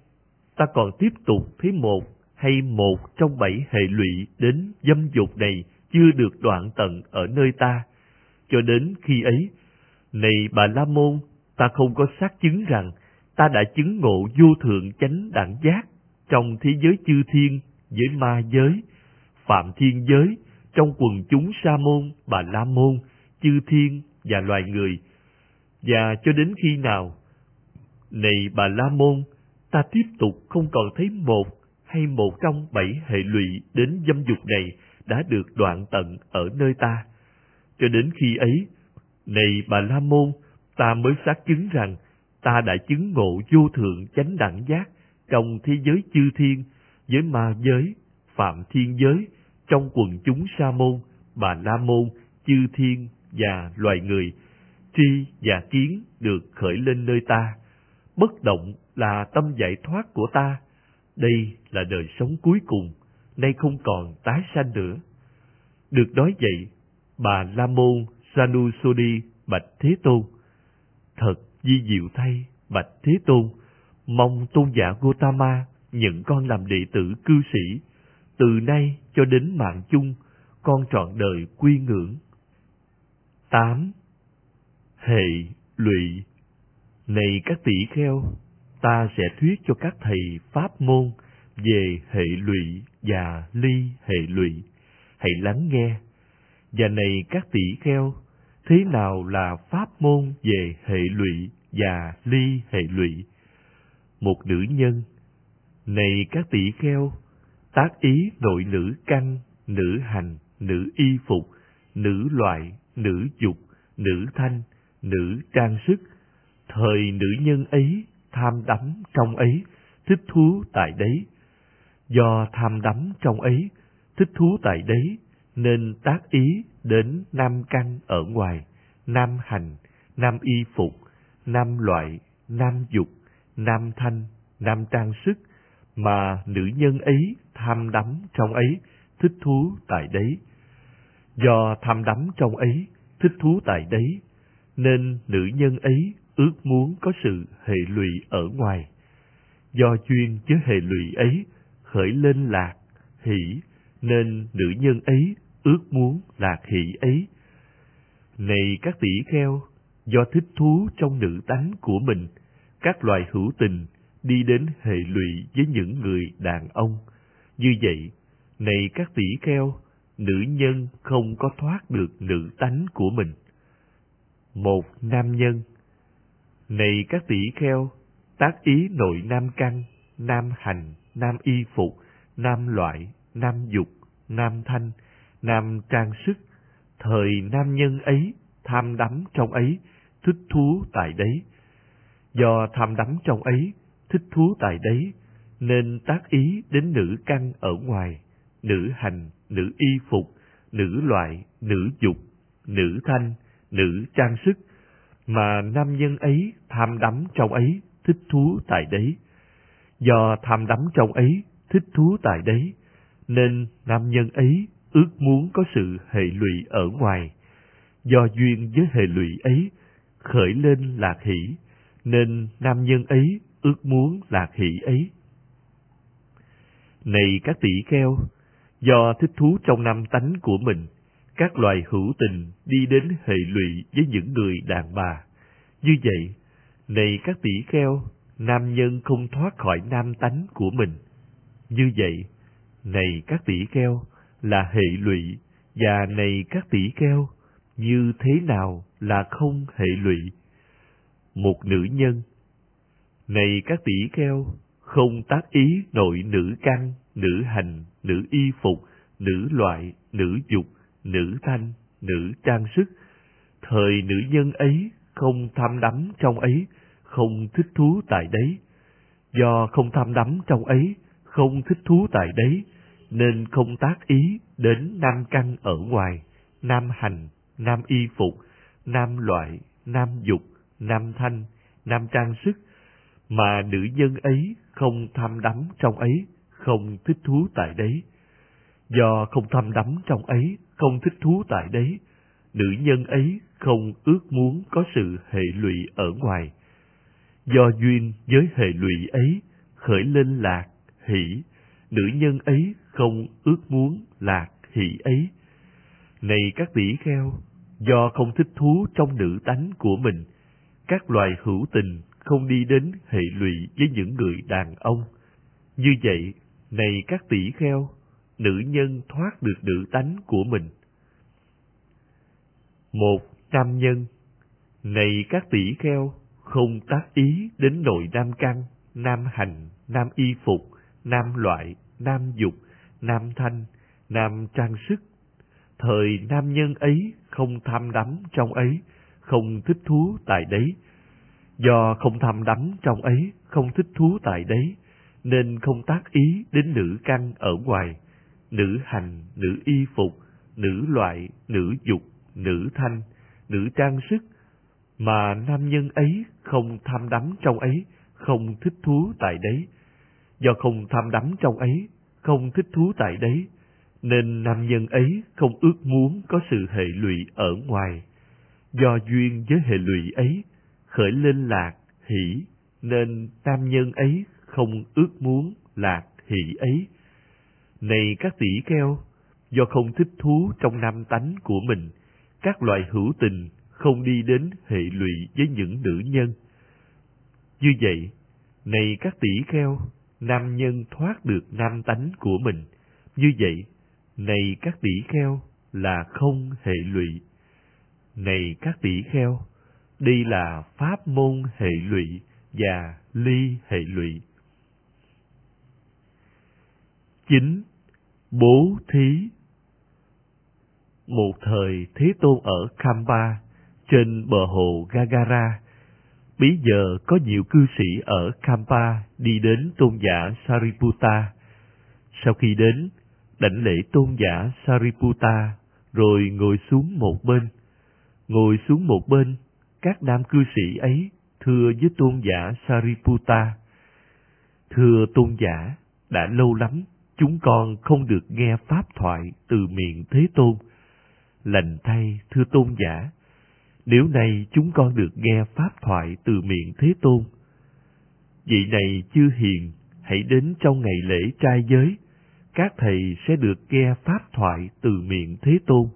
ta còn tiếp tục thấy một hay một trong bảy hệ lụy đến dâm dục này chưa được đoạn tận ở nơi ta. Cho đến khi ấy, này bà La Môn, ta không có xác chứng rằng ta đã chứng ngộ vô thượng chánh đẳng giác trong thế giới chư thiên, với ma giới, phạm thiên giới, trong quần chúng sa môn, bà la môn, chư thiên và loài người. Và cho đến khi nào? Này bà la môn, ta tiếp tục không còn thấy một hay một trong bảy hệ lụy đến dâm dục này đã được đoạn tận ở nơi ta. Cho đến khi ấy, này bà la môn, ta mới xác chứng rằng ta đã chứng ngộ vô thượng chánh đẳng giác trong thế giới chư thiên, với ma giới, phạm thiên giới trong quần chúng sa môn, bà la môn, chư thiên và loài người, tri và kiến được khởi lên nơi ta. Bất động là tâm giải thoát của ta. Đây là đời sống cuối cùng, nay không còn tái sanh nữa. Được nói vậy, bà La Môn Sanusodi bạch Thế Tôn. Thật di diệu thay, bạch Thế Tôn, mong tôn giả Gotama nhận con làm đệ tử cư sĩ từ nay cho đến mạng chung, con trọn đời quy ngưỡng. 8. Hệ lụy Này các tỷ kheo, ta sẽ thuyết cho các thầy pháp môn về hệ lụy và ly hệ lụy. Hãy lắng nghe. Và này các tỷ kheo, thế nào là pháp môn về hệ lụy và ly hệ lụy? Một nữ nhân, này các tỷ kheo, tác ý nội nữ căn, nữ hành, nữ y phục, nữ loại, nữ dục, nữ thanh, nữ trang sức. Thời nữ nhân ấy tham đắm trong ấy, thích thú tại đấy. Do tham đắm trong ấy, thích thú tại đấy, nên tác ý đến nam căn ở ngoài, nam hành, nam y phục, nam loại, nam dục, nam thanh, nam trang sức, mà nữ nhân ấy tham đắm trong ấy, thích thú tại đấy. Do tham đắm trong ấy, thích thú tại đấy, nên nữ nhân ấy ước muốn có sự hệ lụy ở ngoài. Do chuyên với hệ lụy ấy khởi lên lạc, hỷ, nên nữ nhân ấy ước muốn lạc hỷ ấy. Này các tỷ kheo, do thích thú trong nữ tánh của mình, các loài hữu tình đi đến hệ lụy với những người đàn ông. Như vậy, này các tỷ kheo, nữ nhân không có thoát được nữ tánh của mình. Một nam nhân Này các tỷ kheo, tác ý nội nam căn, nam hành, nam y phục, nam loại, nam dục, nam thanh, nam trang sức, thời nam nhân ấy tham đắm trong ấy, thích thú tại đấy. Do tham đắm trong ấy, thích thú tại đấy, nên tác ý đến nữ căn ở ngoài, nữ hành, nữ y phục, nữ loại, nữ dục, nữ thanh, nữ trang sức, mà nam nhân ấy tham đắm trong ấy, thích thú tại đấy. Do tham đắm trong ấy, thích thú tại đấy, nên nam nhân ấy ước muốn có sự hệ lụy ở ngoài. Do duyên với hệ lụy ấy, khởi lên lạc hỷ, nên nam nhân ấy ước muốn lạc hỷ ấy. Này các tỷ kheo, do thích thú trong năm tánh của mình, các loài hữu tình đi đến hệ lụy với những người đàn bà. Như vậy, này các tỷ kheo, nam nhân không thoát khỏi nam tánh của mình. Như vậy, này các tỷ kheo, là hệ lụy, và này các tỷ kheo, như thế nào là không hệ lụy? Một nữ nhân Này các tỷ kheo, không tác ý nội nữ căn, nữ hành, nữ y phục, nữ loại, nữ dục, nữ thanh, nữ trang sức. Thời nữ nhân ấy không tham đắm trong ấy, không thích thú tại đấy. Do không tham đắm trong ấy, không thích thú tại đấy, nên không tác ý đến nam căn ở ngoài, nam hành, nam y phục, nam loại, nam dục, nam thanh, nam trang sức, mà nữ nhân ấy không tham đắm trong ấy, không thích thú tại đấy. Do không tham đắm trong ấy, không thích thú tại đấy, nữ nhân ấy không ước muốn có sự hệ lụy ở ngoài. Do duyên với hệ lụy ấy khởi lên lạc, hỷ, nữ nhân ấy không ước muốn lạc hỷ ấy. Này các tỷ kheo, do không thích thú trong nữ tánh của mình, các loài hữu tình không đi đến hệ lụy với những người đàn ông. Như vậy, này các tỷ kheo, nữ nhân thoát được nữ tánh của mình. Một nam nhân Này các tỷ kheo, không tác ý đến nội nam căn, nam hành, nam y phục, nam loại, nam dục, nam thanh, nam trang sức. Thời nam nhân ấy không tham đắm trong ấy, không thích thú tại đấy. Do không tham đắm trong ấy, không thích thú tại đấy, nên không tác ý đến nữ căn ở ngoài, nữ hành, nữ y phục, nữ loại, nữ dục, nữ thanh, nữ trang sức, mà nam nhân ấy không tham đắm trong ấy, không thích thú tại đấy. Do không tham đắm trong ấy, không thích thú tại đấy, nên nam nhân ấy không ước muốn có sự hệ lụy ở ngoài. Do duyên với hệ lụy ấy, khởi lên lạc, hỷ, nên tam nhân ấy không ước muốn lạc hỷ ấy. Này các tỷ kheo, do không thích thú trong nam tánh của mình, các loại hữu tình không đi đến hệ lụy với những nữ nhân. Như vậy, này các tỷ kheo, nam nhân thoát được nam tánh của mình. Như vậy, này các tỷ kheo là không hệ lụy. Này các tỷ kheo, đây là pháp môn hệ lụy và ly hệ lụy. chín Bố thí Một thời Thế Tôn ở Kampa, trên bờ hồ Gagara, Bây giờ có nhiều cư sĩ ở Kampa đi đến tôn giả Sariputta. Sau khi đến, đảnh lễ tôn giả Sariputta, rồi ngồi xuống một bên. Ngồi xuống một bên, các nam cư sĩ ấy thưa với tôn giả Sariputta. Thưa tôn giả, đã lâu lắm chúng con không được nghe pháp thoại từ miệng Thế Tôn. Lành thay, thưa tôn giả, nếu nay chúng con được nghe pháp thoại từ miệng Thế Tôn. Vị này chưa hiền, hãy đến trong ngày lễ trai giới, các thầy sẽ được nghe pháp thoại từ miệng Thế Tôn.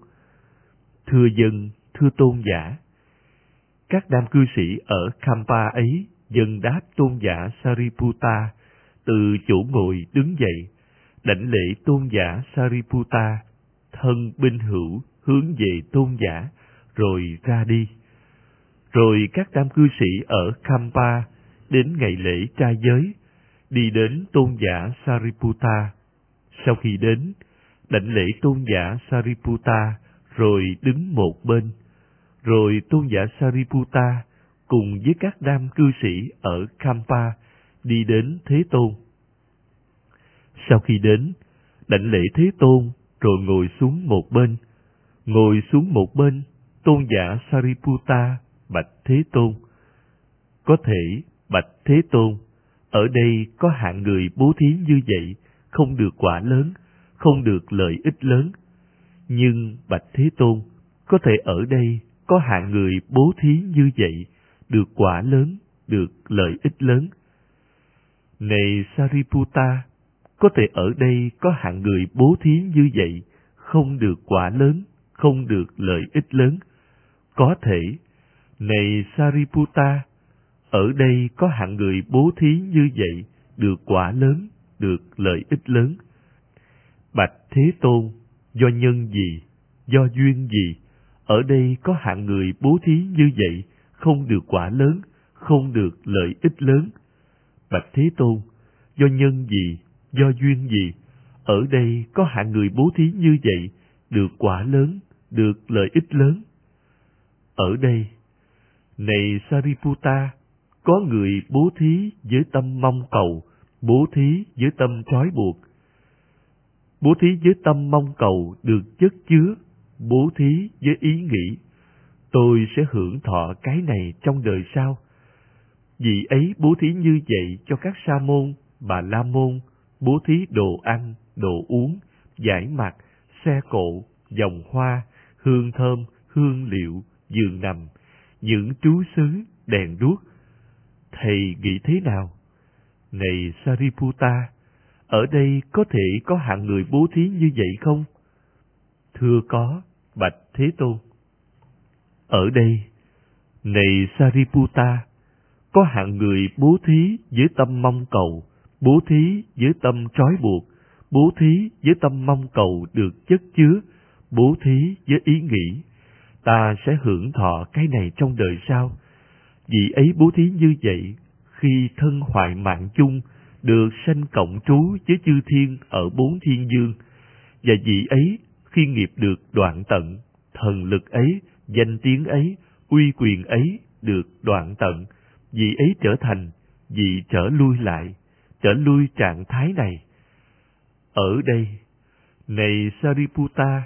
Thưa dân, thưa tôn giả, các nam cư sĩ ở Kampa ấy dân đáp tôn giả Sariputta từ chỗ ngồi đứng dậy, đảnh lễ tôn giả Sariputta, thân binh hữu hướng về tôn giả, rồi ra đi. Rồi các nam cư sĩ ở Kampa đến ngày lễ trai giới, đi đến tôn giả Sariputta. Sau khi đến, đảnh lễ tôn giả Sariputta rồi đứng một bên. Rồi tôn giả Sariputta cùng với các nam cư sĩ ở Kampa đi đến Thế Tôn. Sau khi đến, đảnh lễ Thế Tôn rồi ngồi xuống một bên. Ngồi xuống một bên, tôn giả Sariputta bạch Thế Tôn. Có thể bạch Thế Tôn, ở đây có hạng người bố thí như vậy, không được quả lớn, không được lợi ích lớn. Nhưng bạch Thế Tôn, có thể ở đây có hạng người bố thí như vậy, được quả lớn, được lợi ích lớn. Này Sariputta, có thể ở đây có hạng người bố thí như vậy, không được quả lớn, không được lợi ích lớn. Có thể, này Sariputta, ở đây có hạng người bố thí như vậy, được quả lớn, được lợi ích lớn. Bạch Thế Tôn, do nhân gì, do duyên gì, ở đây có hạng người bố thí như vậy, không được quả lớn, không được lợi ích lớn. Bạch Thế Tôn, do nhân gì, do duyên gì, ở đây có hạng người bố thí như vậy, được quả lớn, được lợi ích lớn. Ở đây, này Sariputta, có người bố thí với tâm mong cầu, bố thí với tâm trói buộc. Bố thí với tâm mong cầu được chất chứa, bố thí với ý nghĩ, tôi sẽ hưởng thọ cái này trong đời sau. Vì ấy bố thí như vậy cho các sa môn, bà la môn, bố thí đồ ăn, đồ uống, giải mặt, xe cộ, dòng hoa, hương thơm, hương liệu, giường nằm, những trú xứ, đèn đuốc. Thầy nghĩ thế nào? Này Sariputta, ở đây có thể có hạng người bố thí như vậy không? Thưa có, bạch Thế Tôn. Ở đây, này Sariputta, có hạng người bố thí với tâm mong cầu, bố thí với tâm trói buộc, bố thí với tâm mong cầu được chất chứa, bố thí với ý nghĩ, ta sẽ hưởng thọ cái này trong đời sau. Vì ấy bố thí như vậy, khi thân hoại mạng chung, được sanh cộng trú với chư thiên ở bốn thiên dương, và vị ấy khi nghiệp được đoạn tận, thần lực ấy, danh tiếng ấy, uy quyền ấy được đoạn tận, vị ấy trở thành, vị trở lui lại, trở lui trạng thái này. Ở đây, này Sariputta,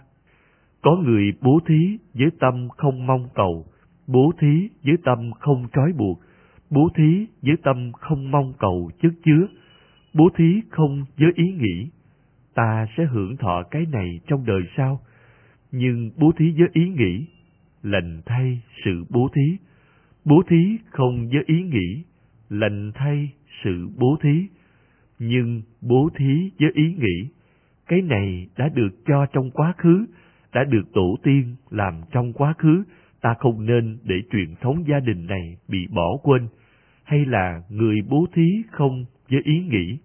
có người bố thí với tâm không mong cầu, bố thí với tâm không trói buộc, bố thí với tâm không mong cầu chất chứa, bố thí không với ý nghĩ. Ta sẽ hưởng thọ cái này trong đời sau, nhưng bố thí với ý nghĩ, lành thay sự bố thí. Bố thí không với ý nghĩ, lành thay sự bố thí. Nhưng bố thí với ý nghĩ, cái này đã được cho trong quá khứ, đã được tổ tiên làm trong quá khứ, ta không nên để truyền thống gia đình này bị bỏ quên, hay là người bố thí không với ý nghĩ.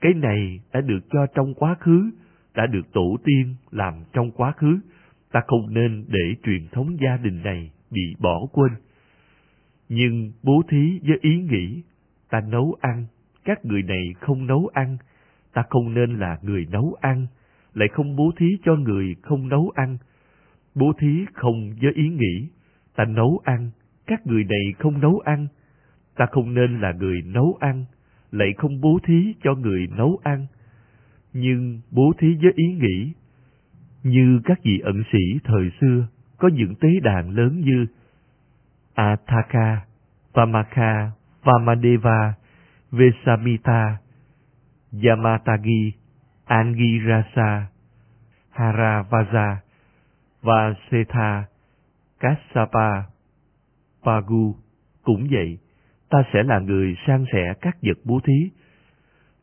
Cái này đã được cho trong quá khứ, đã được tổ tiên làm trong quá khứ, ta không nên để truyền thống gia đình này bị bỏ quên. Nhưng bố thí với ý nghĩ, ta nấu ăn, các người này không nấu ăn, ta không nên là người nấu ăn, lại không bố thí cho người không nấu ăn. Bố thí không với ý nghĩ, ta nấu ăn, các người này không nấu ăn, ta không nên là người nấu ăn, lại không bố thí cho người nấu ăn. Nhưng bố thí với ý nghĩ, như các vị ẩn sĩ thời xưa có những tế đàn lớn như Athaka, Vamaka, Vamadeva, Vesamita, Yamatagi, Angirasa, Haravaza và Setha, Kassapa, Pagu. Cũng vậy, ta sẽ là người san sẻ các vật bố thí.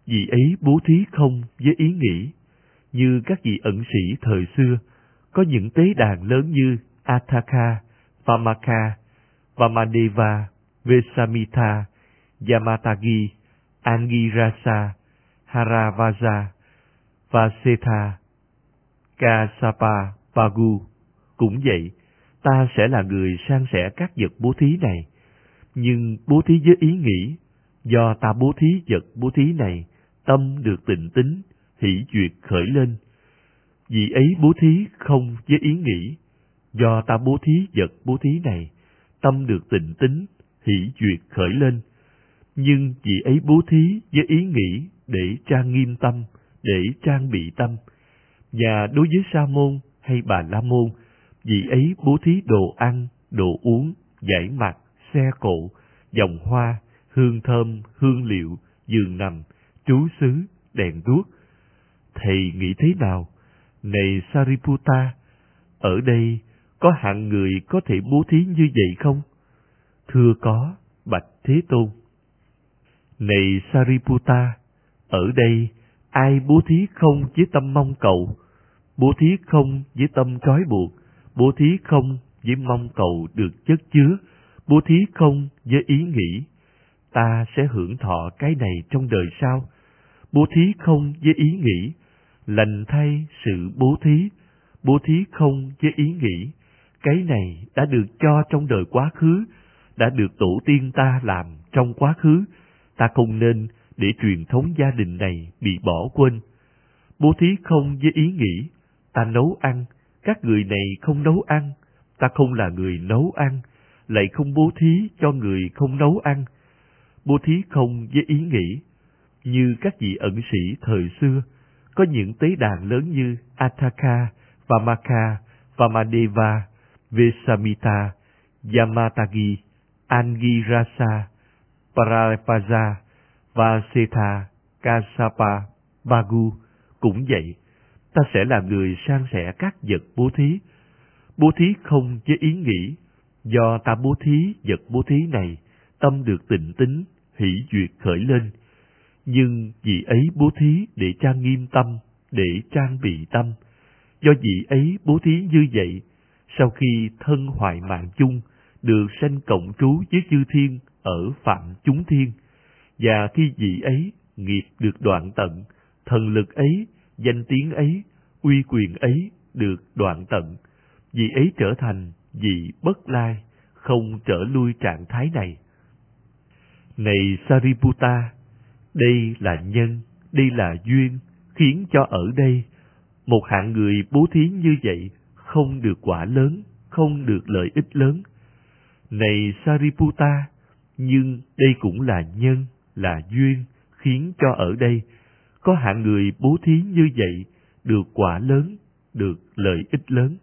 Vì ấy bố thí không với ý nghĩ, như các vị ẩn sĩ thời xưa, có những tế đàn lớn như Athaka, Vamaka, Vamadeva, Vesamita, Yamatagi, Angirasa, Haravaja, Vasetha, Kasapa, Pagu. Cũng vậy, ta sẽ là người san sẻ các vật bố thí này. Nhưng bố thí với ý nghĩ, Do ta bố thí vật bố thí này, tâm được tịnh tính, hỷ duyệt khởi lên. Vì ấy bố thí không với ý nghĩ, do ta bố thí vật bố thí này, tâm được tịnh tính, hỷ duyệt khởi lên. Nhưng vì ấy bố thí với ý nghĩ để trang nghiêm tâm, để trang bị tâm. Và đối với sa môn hay bà la môn, vì ấy bố thí đồ ăn, đồ uống, giải mặt, xe cộ, dòng hoa, hương thơm, hương liệu, giường nằm, trú xứ, đèn đuốc. Thầy nghĩ thế nào? Này Sariputta, ở đây có hạng người có thể bố thí như vậy không? Thưa có, Bạch Thế Tôn. Này Sariputta, ở đây ai bố thí không với tâm mong cầu, bố thí không với tâm trói buộc, bố thí không với mong cầu được chất chứa, bố thí không với ý nghĩ, ta sẽ hưởng thọ cái này trong đời sau. Bố thí không với ý nghĩ, lành thay sự bố thí, bố thí không với ý nghĩ, cái này đã được cho trong đời quá khứ, đã được tổ tiên ta làm trong quá khứ, ta không nên để truyền thống gia đình này bị bỏ quên. Bố thí không với ý nghĩ, ta nấu ăn, các người này không nấu ăn, ta không là người nấu ăn, lại không bố thí cho người không nấu ăn. Bố thí không với ý nghĩ, như các vị ẩn sĩ thời xưa, có những tế đàn lớn như Ataka, Vamaka, Vamadeva, Vesamita, Yamatagi, Angirasa, Parapaja, Vasetha, Kasapa, Bagu. Cũng vậy, ta sẽ là người san sẻ các vật bố thí. Bố thí không với ý nghĩ, do ta bố thí vật bố thí này, tâm được tịnh tính, hỷ duyệt khởi lên. Nhưng vì ấy bố thí để trang nghiêm tâm, để trang bị tâm. Do vị ấy bố thí như vậy, sau khi thân hoại mạng chung, được sanh cộng trú với chư thiên ở phạm chúng thiên, và khi vị ấy nghiệp được đoạn tận, thần lực ấy, danh tiếng ấy, uy quyền ấy được đoạn tận, vị ấy trở thành vì bất lai, không trở lui trạng thái này. Này Sariputta, đây là nhân, đây là duyên, khiến cho ở đây một hạng người bố thí như vậy không được quả lớn, không được lợi ích lớn. Này Sariputta, nhưng đây cũng là nhân, là duyên, khiến cho ở đây có hạng người bố thí như vậy được quả lớn, được lợi ích lớn.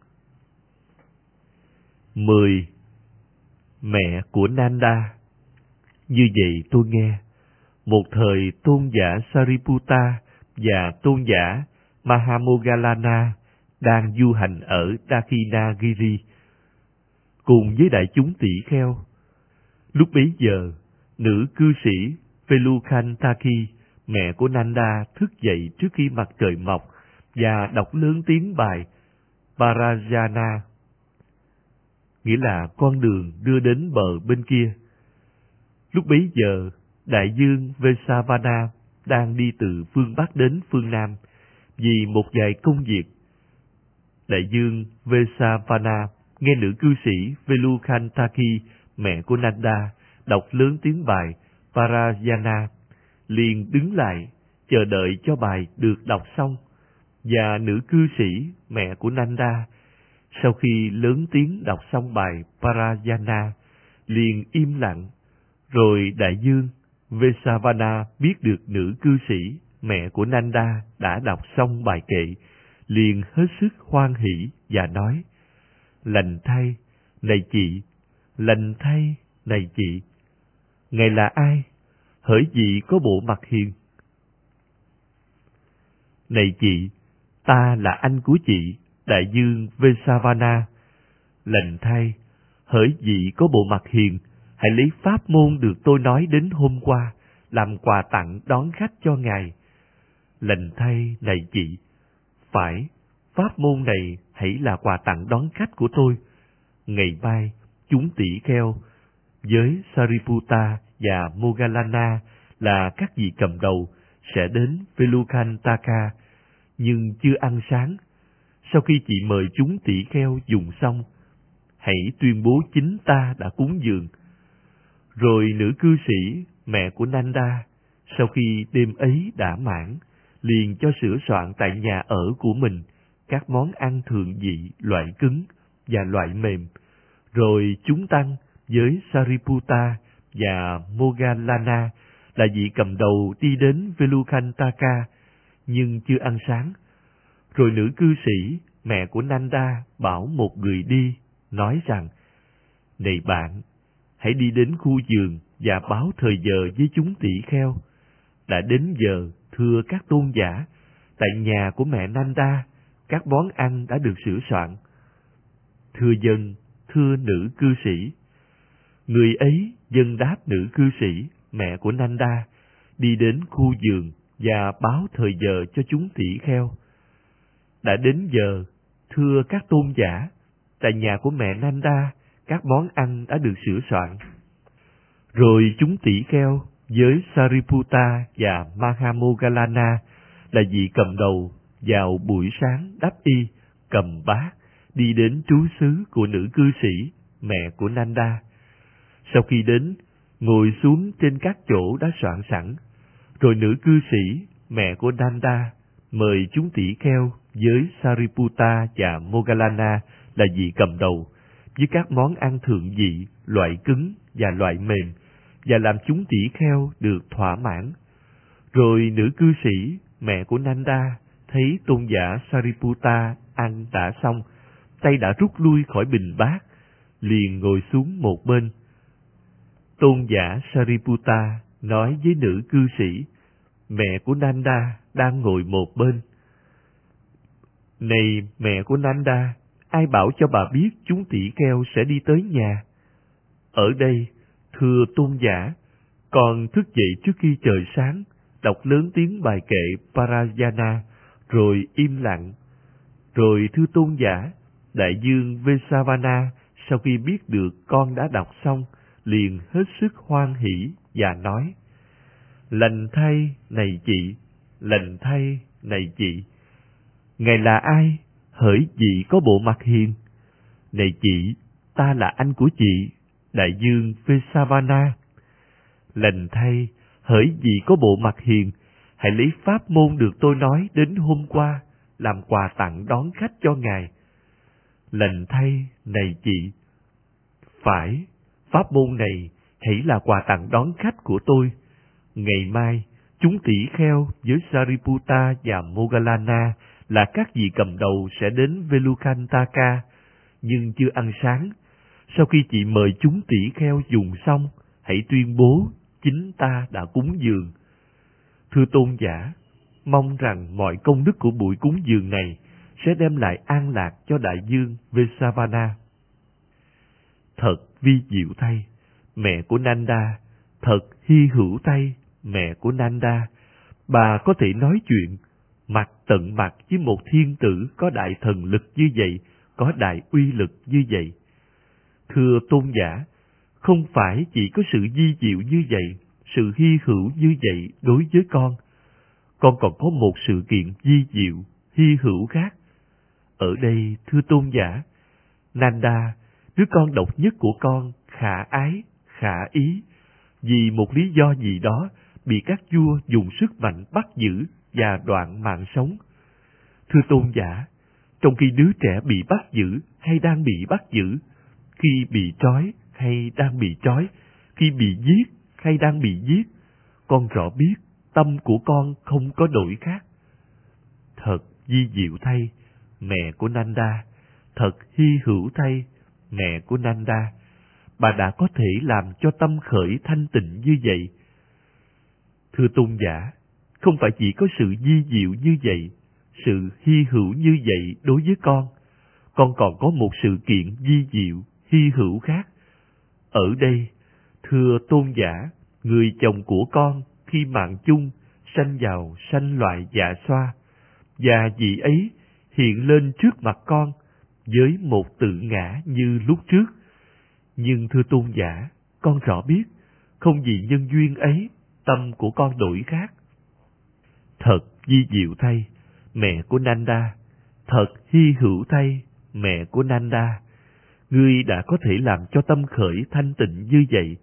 10. Mẹ của Nanda Như vậy tôi nghe, một thời tôn giả Sariputta và tôn giả Mahamogalana đang du hành ở Dakinagiri cùng với đại chúng tỷ kheo. Lúc bấy giờ, nữ cư sĩ Velukantaki, mẹ của Nanda, thức dậy trước khi mặt trời mọc và đọc lớn tiếng bài Parajana, nghĩa là con đường đưa đến bờ bên kia. Lúc bấy giờ, đại dương Vesavana đang đi từ phương Bắc đến phương Nam vì một vài công việc. Đại dương Vesavana nghe nữ cư sĩ Velukantaki, mẹ của Nanda, đọc lớn tiếng bài Parayana, liền đứng lại, chờ đợi cho bài được đọc xong. Và nữ cư sĩ, mẹ của Nanda, sau khi lớn tiếng đọc xong bài Parayana, liền im lặng. Rồi đại dương Vesavana biết được nữ cư sĩ, mẹ của Nanda đã đọc xong bài kệ, liền hết sức hoan hỷ và nói, Lành thay, này chị, lành thay, này chị. Ngài là ai? Hỡi gì có bộ mặt hiền? Này chị, ta là anh của chị, đại dương Vesavana. Lệnh thay, hỡi vị có bộ mặt hiền, hãy lấy pháp môn được tôi nói đến hôm qua, làm quà tặng đón khách cho ngài. Lệnh thay này chị, phải, pháp môn này hãy là quà tặng đón khách của tôi. Ngày mai, chúng tỷ kheo với Sariputta và Mogalana là các vị cầm đầu sẽ đến Velukantaka, nhưng chưa ăn sáng. Sau khi chị mời chúng tỷ kheo dùng xong, hãy tuyên bố chính ta đã cúng dường. Rồi nữ cư sĩ mẹ của Nanda, sau khi đêm ấy đã mãn, liền cho sửa soạn tại nhà ở của mình các món ăn thượng vị loại cứng và loại mềm, rồi chúng tăng với Sariputta và Mogalana là vị cầm đầu đi đến Velukantaka nhưng chưa ăn sáng. Rồi nữ cư sĩ, mẹ của Nanda, bảo một người đi, nói rằng, Này bạn, hãy đi đến khu giường và báo thời giờ với chúng tỷ kheo. Đã đến giờ, thưa các tôn giả, tại nhà của mẹ Nanda, các món ăn đã được sửa soạn. Thưa dân, thưa nữ cư sĩ. Người ấy dân đáp nữ cư sĩ, mẹ của Nanda, đi đến khu giường và báo thời giờ cho chúng tỷ kheo. Đã đến giờ, thưa các tôn giả, tại nhà của mẹ Nanda, các món ăn đã được sửa soạn. Rồi chúng tỷ kheo với Sariputta và Mahamogalana là vị cầm đầu vào buổi sáng đắp y, cầm bát, đi đến trú xứ của nữ cư sĩ, mẹ của Nanda. Sau khi đến, ngồi xuống trên các chỗ đã soạn sẵn, rồi nữ cư sĩ, mẹ của Nanda, mời chúng tỷ kheo với Sariputta và Mogalana là vị cầm đầu, với các món ăn thượng vị, loại cứng và loại mềm, và làm chúng tỷ kheo được thỏa mãn. Rồi nữ cư sĩ, mẹ của Nanda, thấy tôn giả Sariputta ăn đã xong, tay đã rút lui khỏi bình bát, liền ngồi xuống một bên. Tôn giả Sariputta nói với nữ cư sĩ, mẹ của Nanda đang ngồi một bên. Này mẹ của Nanda, ai bảo cho bà biết chúng tỷ kheo sẽ đi tới nhà? Ở đây, thưa tôn giả, con thức dậy trước khi trời sáng, đọc lớn tiếng bài kệ Parayana, rồi im lặng. Rồi thưa tôn giả, đại dương Vesavana sau khi biết được con đã đọc xong, liền hết sức hoan hỷ và nói, Lành thay, này chị, lành thay, này chị. Ngài là ai? Hỡi chị có bộ mặt hiền. Này chị, ta là anh của chị, đại dương Vesavana. Lành thay, hỡi chị có bộ mặt hiền, hãy lấy pháp môn được tôi nói đến hôm qua, làm quà tặng đón khách cho ngài. Lành thay, này chị. Phải, pháp môn này hãy là quà tặng đón khách của tôi. Ngày mai, chúng tỷ kheo với Sariputta và Mogalana là các vị cầm đầu sẽ đến Velukantaka, nhưng chưa ăn sáng. Sau khi chị mời chúng tỷ kheo dùng xong, hãy tuyên bố chính ta đã cúng dường. Thưa tôn giả, mong rằng mọi công đức của buổi cúng dường này sẽ đem lại an lạc cho đại dương Vesavana. Thật vi diệu thay, mẹ của Nanda, thật hy hữu thay, mẹ của Nanda, bà có thể nói chuyện mặt tận mặt với một thiên tử có đại thần lực như vậy, có đại uy lực như vậy. Thưa tôn giả, không phải chỉ có sự di diệu như vậy, sự hy hữu như vậy đối với con. Con còn có một sự kiện di diệu, hy hữu khác. Ở đây, thưa tôn giả, Nanda, đứa con độc nhất của con, khả ái, khả ý, vì một lý do gì đó bị các vua dùng sức mạnh bắt giữ và đoạn mạng sống. Thưa tôn giả, trong khi đứa trẻ bị bắt giữ hay đang bị bắt giữ, khi bị trói hay đang bị trói, khi bị giết hay đang bị giết, con rõ biết tâm của con không có đổi khác. Thật di diệu thay, mẹ của Nanda, thật hy hữu thay, mẹ của Nanda, bà đã có thể làm cho tâm khởi thanh tịnh như vậy. Thưa tôn giả, không phải chỉ có sự di diệu như vậy, sự hy hữu như vậy đối với con, con còn có một sự kiện di diệu, hy hữu khác. Ở đây, thưa tôn giả, người chồng của con khi mạng chung sanh vào sanh loại dạ xoa, và vị ấy hiện lên trước mặt con với một tự ngã như lúc trước. Nhưng thưa tôn giả, con rõ biết, không vì nhân duyên ấy, tâm của con đổi khác. Thật di diệu thay, mẹ của Nanda, thật hy hữu thay, mẹ của Nanda, ngươi đã có thể làm cho tâm khởi thanh tịnh như vậy.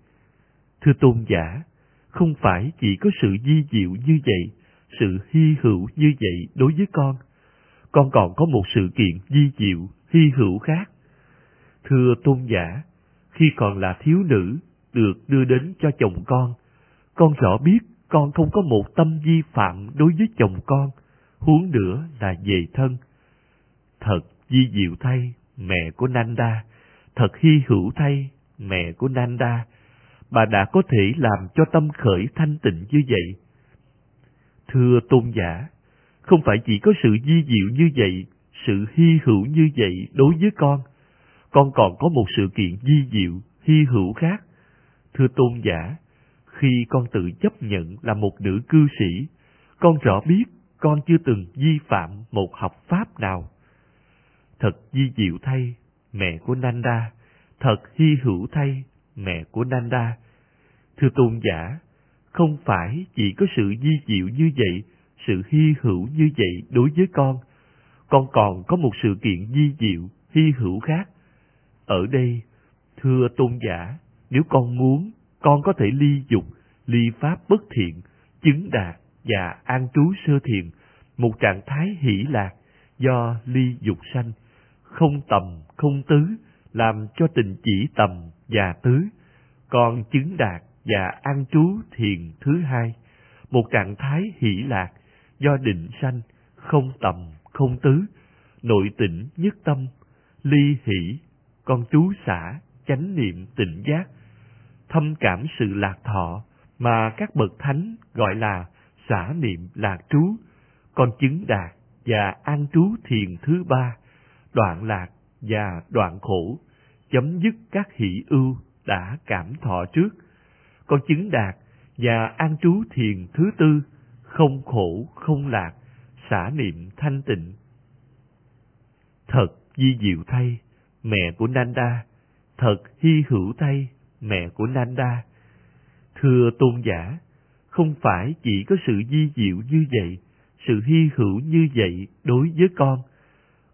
Thưa tôn giả, không phải chỉ có sự di diệu như vậy, sự hy hữu như vậy đối với con. Con còn có một sự kiện di diệu, hy hữu khác. Thưa tôn giả, khi còn là thiếu nữ, được đưa đến cho chồng con, con rõ biết con không có một tâm vi phạm đối với chồng con, huống nữa là về thân. Thật di diệu thay, mẹ của Nanda, thật hy hữu thay, mẹ của Nanda, bà đã có thể làm cho tâm khởi thanh tịnh như vậy. Thưa tôn giả, không phải chỉ có sự di diệu như vậy, sự hy hữu như vậy đối với con, con còn có một sự kiện di diệu, hy hữu khác. Thưa tôn giả, khi con tự chấp nhận là một nữ cư sĩ, con rõ biết con chưa từng vi phạm một học pháp nào. Thật di diệu thay, mẹ của Nanda, thật hy hữu thay, mẹ của Nanda. Thưa tôn giả, không phải chỉ có sự di diệu như vậy, sự hy hữu như vậy đối với con, con còn có một sự kiện di diệu, hy hữu khác. Ở đây, thưa tôn giả, nếu con muốn, con có thể ly dục, ly pháp bất thiện, chứng đạt và an trú sơ thiền, một trạng thái hỷ lạc do ly dục sanh, không tầm, không tứ, làm cho tình chỉ tầm và tứ, còn chứng đạt và an trú thiền thứ hai, một trạng thái hỷ lạc do định sanh, không tầm, không tứ, nội tỉnh nhất tâm, ly hỷ, con chú xả, chánh niệm tịnh giác, thâm cảm sự lạc thọ mà các bậc thánh gọi là xả niệm lạc trú, còn chứng đạt và an trú thiền thứ ba, đoạn lạc và đoạn khổ, chấm dứt các hỷ ưu đã cảm thọ trước. còn chứng đạt và an trú thiền thứ tư, không khổ, không lạc, xả niệm thanh tịnh. Thật di diệu thay, mẹ của Nanda, thật hy hữu thay, mẹ của Nanda. Thưa tôn giả, không phải chỉ có sự di diệu như vậy, sự hy hữu như vậy đối với con.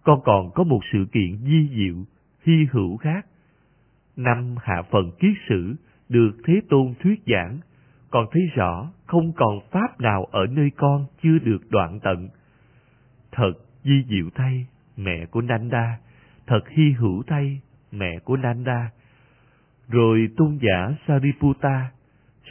Con còn có một sự kiện di diệu, hy hữu khác. Năm hạ phần kiết sử được Thế Tôn thuyết giảng, còn thấy rõ không còn pháp nào ở nơi con chưa được đoạn tận. Thật di diệu thay, mẹ của Nanda, thật hy hữu thay, mẹ của Nanda. Rồi tôn giả Sariputta,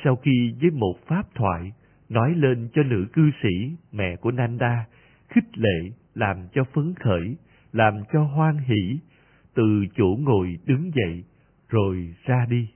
sau khi với một pháp thoại, nói lên cho nữ cư sĩ, mẹ của Nanda, khích lệ, làm cho phấn khởi, làm cho hoan hỷ, từ chỗ ngồi đứng dậy, rồi ra đi.